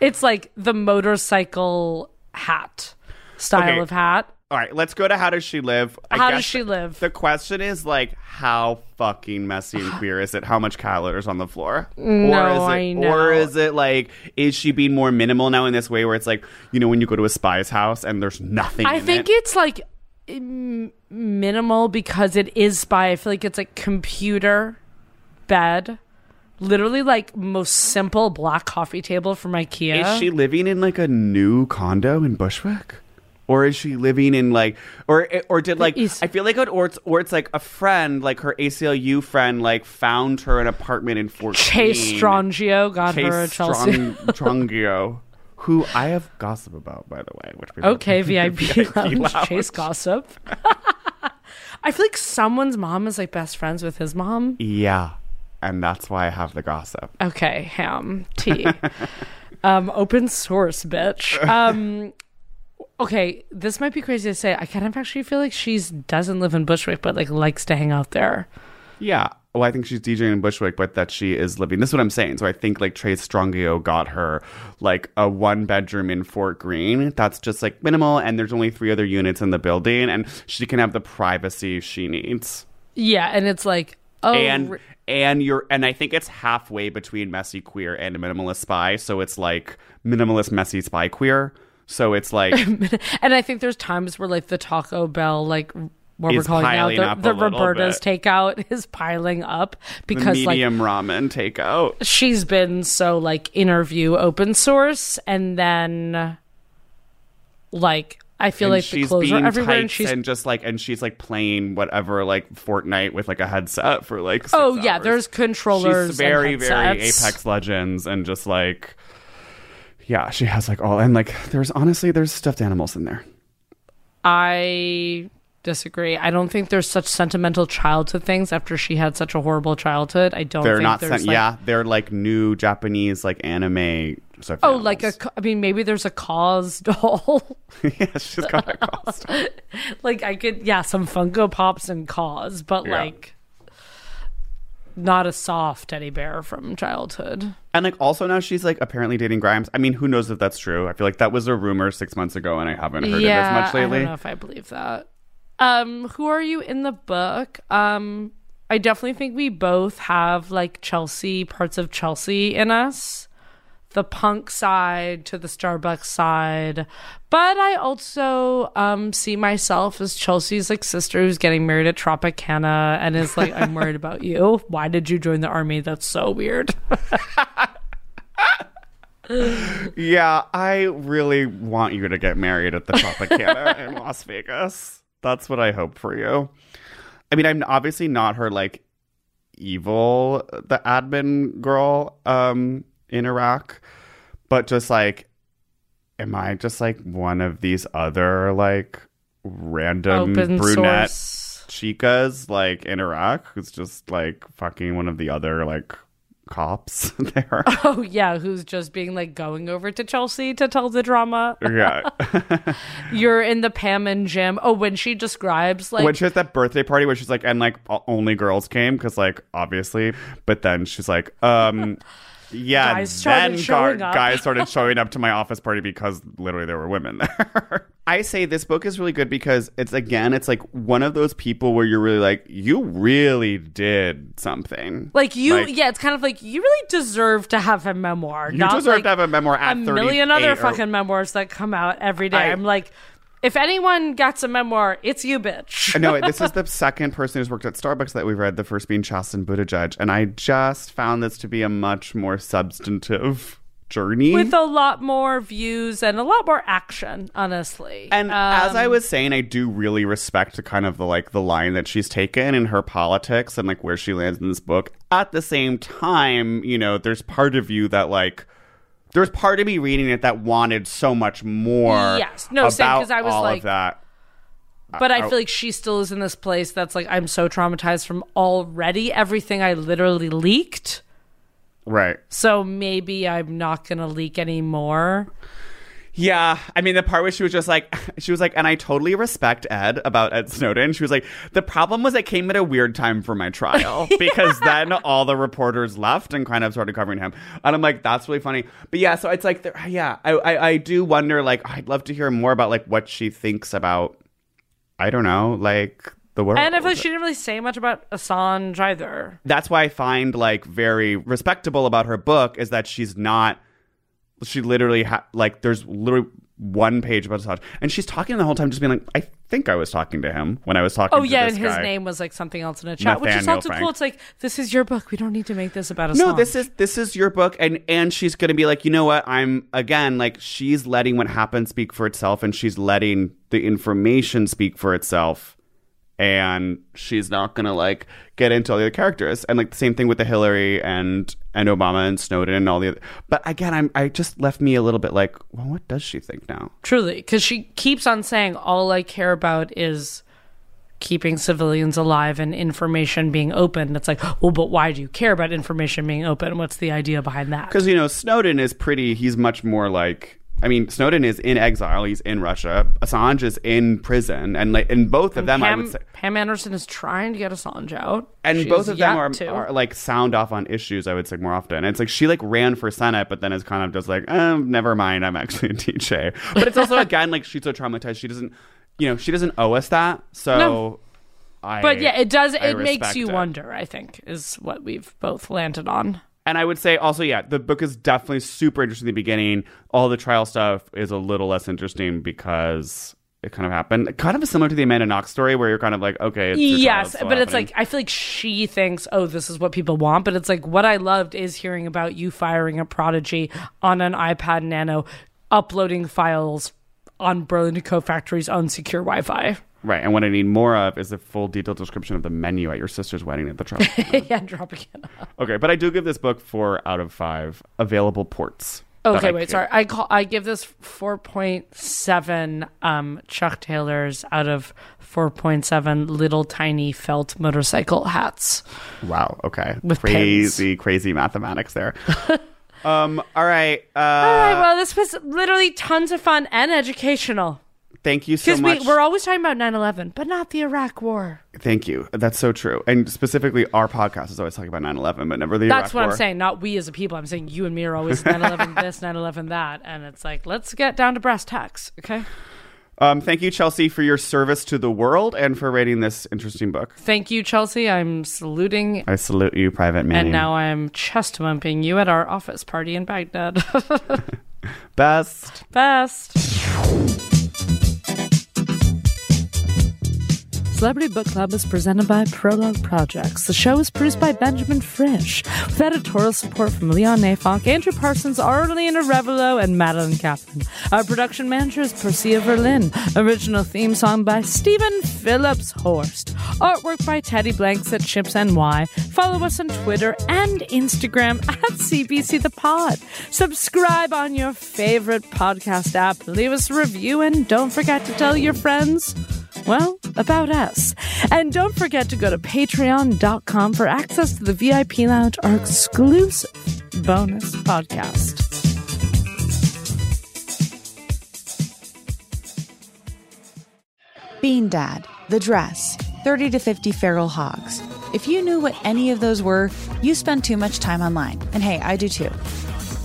it's like the motorcycle hat style Okay. of hat. All right, let's go to how does she live? I How does she live? The question is like how fucking messy and queer is it? How much cat litter is on the floor? No, or is it, I know. Or is it like is she being more minimal now in this way where it's like you know when you go to a spy's house and there's nothing. I in think it? it's like m- minimal because it is spy. I feel like it's like computer, bed, literally like most simple black coffee table from IKEA. Is she living in like a new condo in Bushwick? Or is she living in like, or or did like I feel like it, or it's or it's like a friend, like her ACLU friend, like found her an apartment in Fort Chase. Strangio got her a Chase Chelsea. Strong, Strangio, who I have gossip about, by the way. Which Okay, VIP, lounge, lounge. Chase gossip. I feel like someone's mom is like best friends with his mom. Yeah, and that's why I have the gossip. Okay, ham tea. um, open source, bitch. Um, okay, this might be crazy to say. I kind of actually feel like she's doesn't live in Bushwick, but like likes to hang out there. Yeah. Well, I think she's DJing in Bushwick, but that she is living. This is what I'm saying. So I think like Chase Strangio got her like a one bedroom in Fort Greene. That's just like minimal, and there's only three other units in the building, and she can have the privacy she needs. Yeah, and it's like oh, and re- and you're and I think it's halfway between messy queer and minimalist spy. So it's like minimalist messy spy queer. So it's like and I think there's times where like the Taco Bell like. What we're calling now the, the Roberta's bit. takeout is piling up the because like medium ramen takeout. she's been so like interview open source and then like I feel and like the she's clothes being are everywhere and she's and just like and she's like playing whatever like Fortnite with like a headset for like oh yeah hours. there's controllers she's very very. Apex Legends and just like yeah she has like all and like there's honestly there's stuffed animals in there. I disagree. I don't think there's such sentimental childhood things after she had such a horrible childhood. I don't they're think not there's sent like, yeah they're like new Japanese like anime stuffed oh like a animals. I mean maybe there's a cause doll. Yeah she's got a cost like I could yeah some Funko Pops and cause but Yeah. like not a soft teddy bear from childhood and like also now she's like apparently dating Grimes I mean who knows if that's true I feel like that was a rumor six months ago and I haven't heard it as much I lately don't know if I believe that. Um, who are you in the book? Um, I definitely think we both have like Chelsea parts of Chelsea in us. The punk side to the Starbucks side. But I also um see myself as Chelsea's like sister who's getting married at Tropicana and is like, I'm worried about you. Why did you join the army? That's so weird. Yeah, I really want you to get married at the Tropicana in Las Vegas. That's what I hope for you. I mean, I'm obviously not her like evil, the admin girl um in Iraq, but just like, am I just like one of these other like random Open brunette source. chicas like in Iraq who's just like fucking one of the other like cops there. Oh yeah, who's just being like going over to Chelsea to tell the drama. yeah. You're in the Pam and Jim. Oh, when she describes like when she has that birthday party where she's like, and like only girls came because like obviously, but then she's like, um, yeah, Guys started then showing gar- up. guys started showing up to my office party because literally there were women there. I say this book is really good because it's again, it's like one of those people where you're really like, you really did something. Like you, Like- yeah, it's kind of like you really deserve to have a memoir. You not deserve like to have a memoir at a million other or- fucking memoirs that come out every day. I- I'm like, if anyone gets a memoir, it's you, bitch. no, this is the second person who's worked at Starbucks that we've read. The first being Chasten Buttigieg, and I just found this to be a much more substantive journey. With a lot more views and a lot more action, honestly. and as I Um, was saying, I do really respect the kind of the like the line that she's taken in her politics and like where she lands in this book. At the same time, you know, there's part of you that like. There's part of me reading it that wanted so much more. Yes. No, same, about 'cause I was all like- of that. but I feel like she still is in this place that's like I'm so traumatized from already everything I literally leaked. Right. So maybe I'm not gonna leak anymore. Yeah, I mean the part where she was just like, she was like, and I totally respect Ed about Ed Snowden. She was like, the problem was it came at a weird time for my trial because then all the reporters left and kind of started covering him, and I'm like, that's really funny. But yeah, so it's like, yeah, I, I I do wonder, like, I'd love to hear more about like what she thinks about, I don't know, like the world. And I feel like she didn't really say much about Assange either. that's why I find like very respectable about her book is that she's not. She literally ha- like there's literally one page about Assange, and she's talking the whole time, just being like, "I think I was talking to him when I was talking." Oh yeah, and his guy." name was like something else in a chat, which is Nathaniel also Frank. cool. It's like this is your book. We don't need to make this about Assange. No, this is this is your book, and and she's gonna be like, you know what? I'm again like she's letting what happened speak for itself, and she's letting the information speak for itself, and she's not gonna like get into all the other characters, and like the same thing with the Hillary and and Obama and Snowden and all the other. But again, I'm I just left me a little bit like, well, what does she think now? truly because she keeps on saying all I care about is keeping civilians alive and information being open. It's like, well, but why do you care about information being open? What's the idea behind that? Because you know Snowden is pretty. He's much more like. I mean, Snowden is in exile. He's in Russia. Assange is in prison, and like, and both of them, I would say, Pam Anderson is trying to get Assange out, and She's both of them are, are like sound off on issues. I would say more often. And it's like she like ran for senate, but then is kind of just like, eh, never mind. I'm actually a DJ. But it's also again like she's so traumatized. She doesn't, you know, she doesn't owe us that. So, No. I. But yeah, it does. I It makes you it. wonder. I think is what we've both landed on. And I would say also, yeah, the book is definitely super interesting in the beginning. All the trial stuff is a little less interesting because it kind of happened. Kind of similar to the Amanda Knox story, where you're kind of like, okay, it's yes, but it's happening. like I feel like she thinks, oh, this is what people want. But it's like what I loved is hearing about you firing a prodigy on an iPad Nano, uploading files on Burlington Coat Factory's own secure Wi-Fi. Right. And what I need more of is a full detailed description of the menu at your sister's wedding at the trial. yeah, it. okay, but I do give this book four out of five available ports. Okay, wait, could- sorry. I call I give this four point seven um Chuck Taylors out of four point seven little tiny felt motorcycle hats. Wow. Okay. With crazy, crazy mathematics there. um. All right. Uh, All right, well, this was literally tons of fun and educational. Thank you so Because much. we, we're always talking about 9 11, but not the Iraq War. Thank you. That's so true. And specifically, our podcast is always talking about 9/11, but never the Iraq war. That's Iraq what I'm saying. Not we as a people. I'm saying you and me are always 9 11 this, 9 11 that. And it's like, let's get down to brass tacks, okay? Um, thank you, Chelsea, for your service to the world and for rating this interesting book. Thank you, Chelsea. I'm saluting. I salute you, Private Man. And now I'm chest bumping you at our office party in Baghdad. best. Best. Celebrity Book Club is presented by Prologue Projects. The show is produced by Benjamin Frisch, with editorial support from Leon Nafok, Andrew Parsons, Arlene Revelo, and Madeline Kaplan. Our production manager is Percia Verlin. Original theme song by Stephen Phillips Horst. Artwork by Teddy Blanks at Chips NY. Follow us on Twitter and Instagram at CBC The Pod. Subscribe on your favorite podcast app. Leave us a review and don't forget to tell your friends. Well, about us. And don't forget to go to patreon.com for access to the VIP Lounge, our exclusive bonus podcast. Bean Dad, The Dress, 30 to 50 Feral Hogs. If you knew what any of those were, you spend too much time online. And hey, I do too.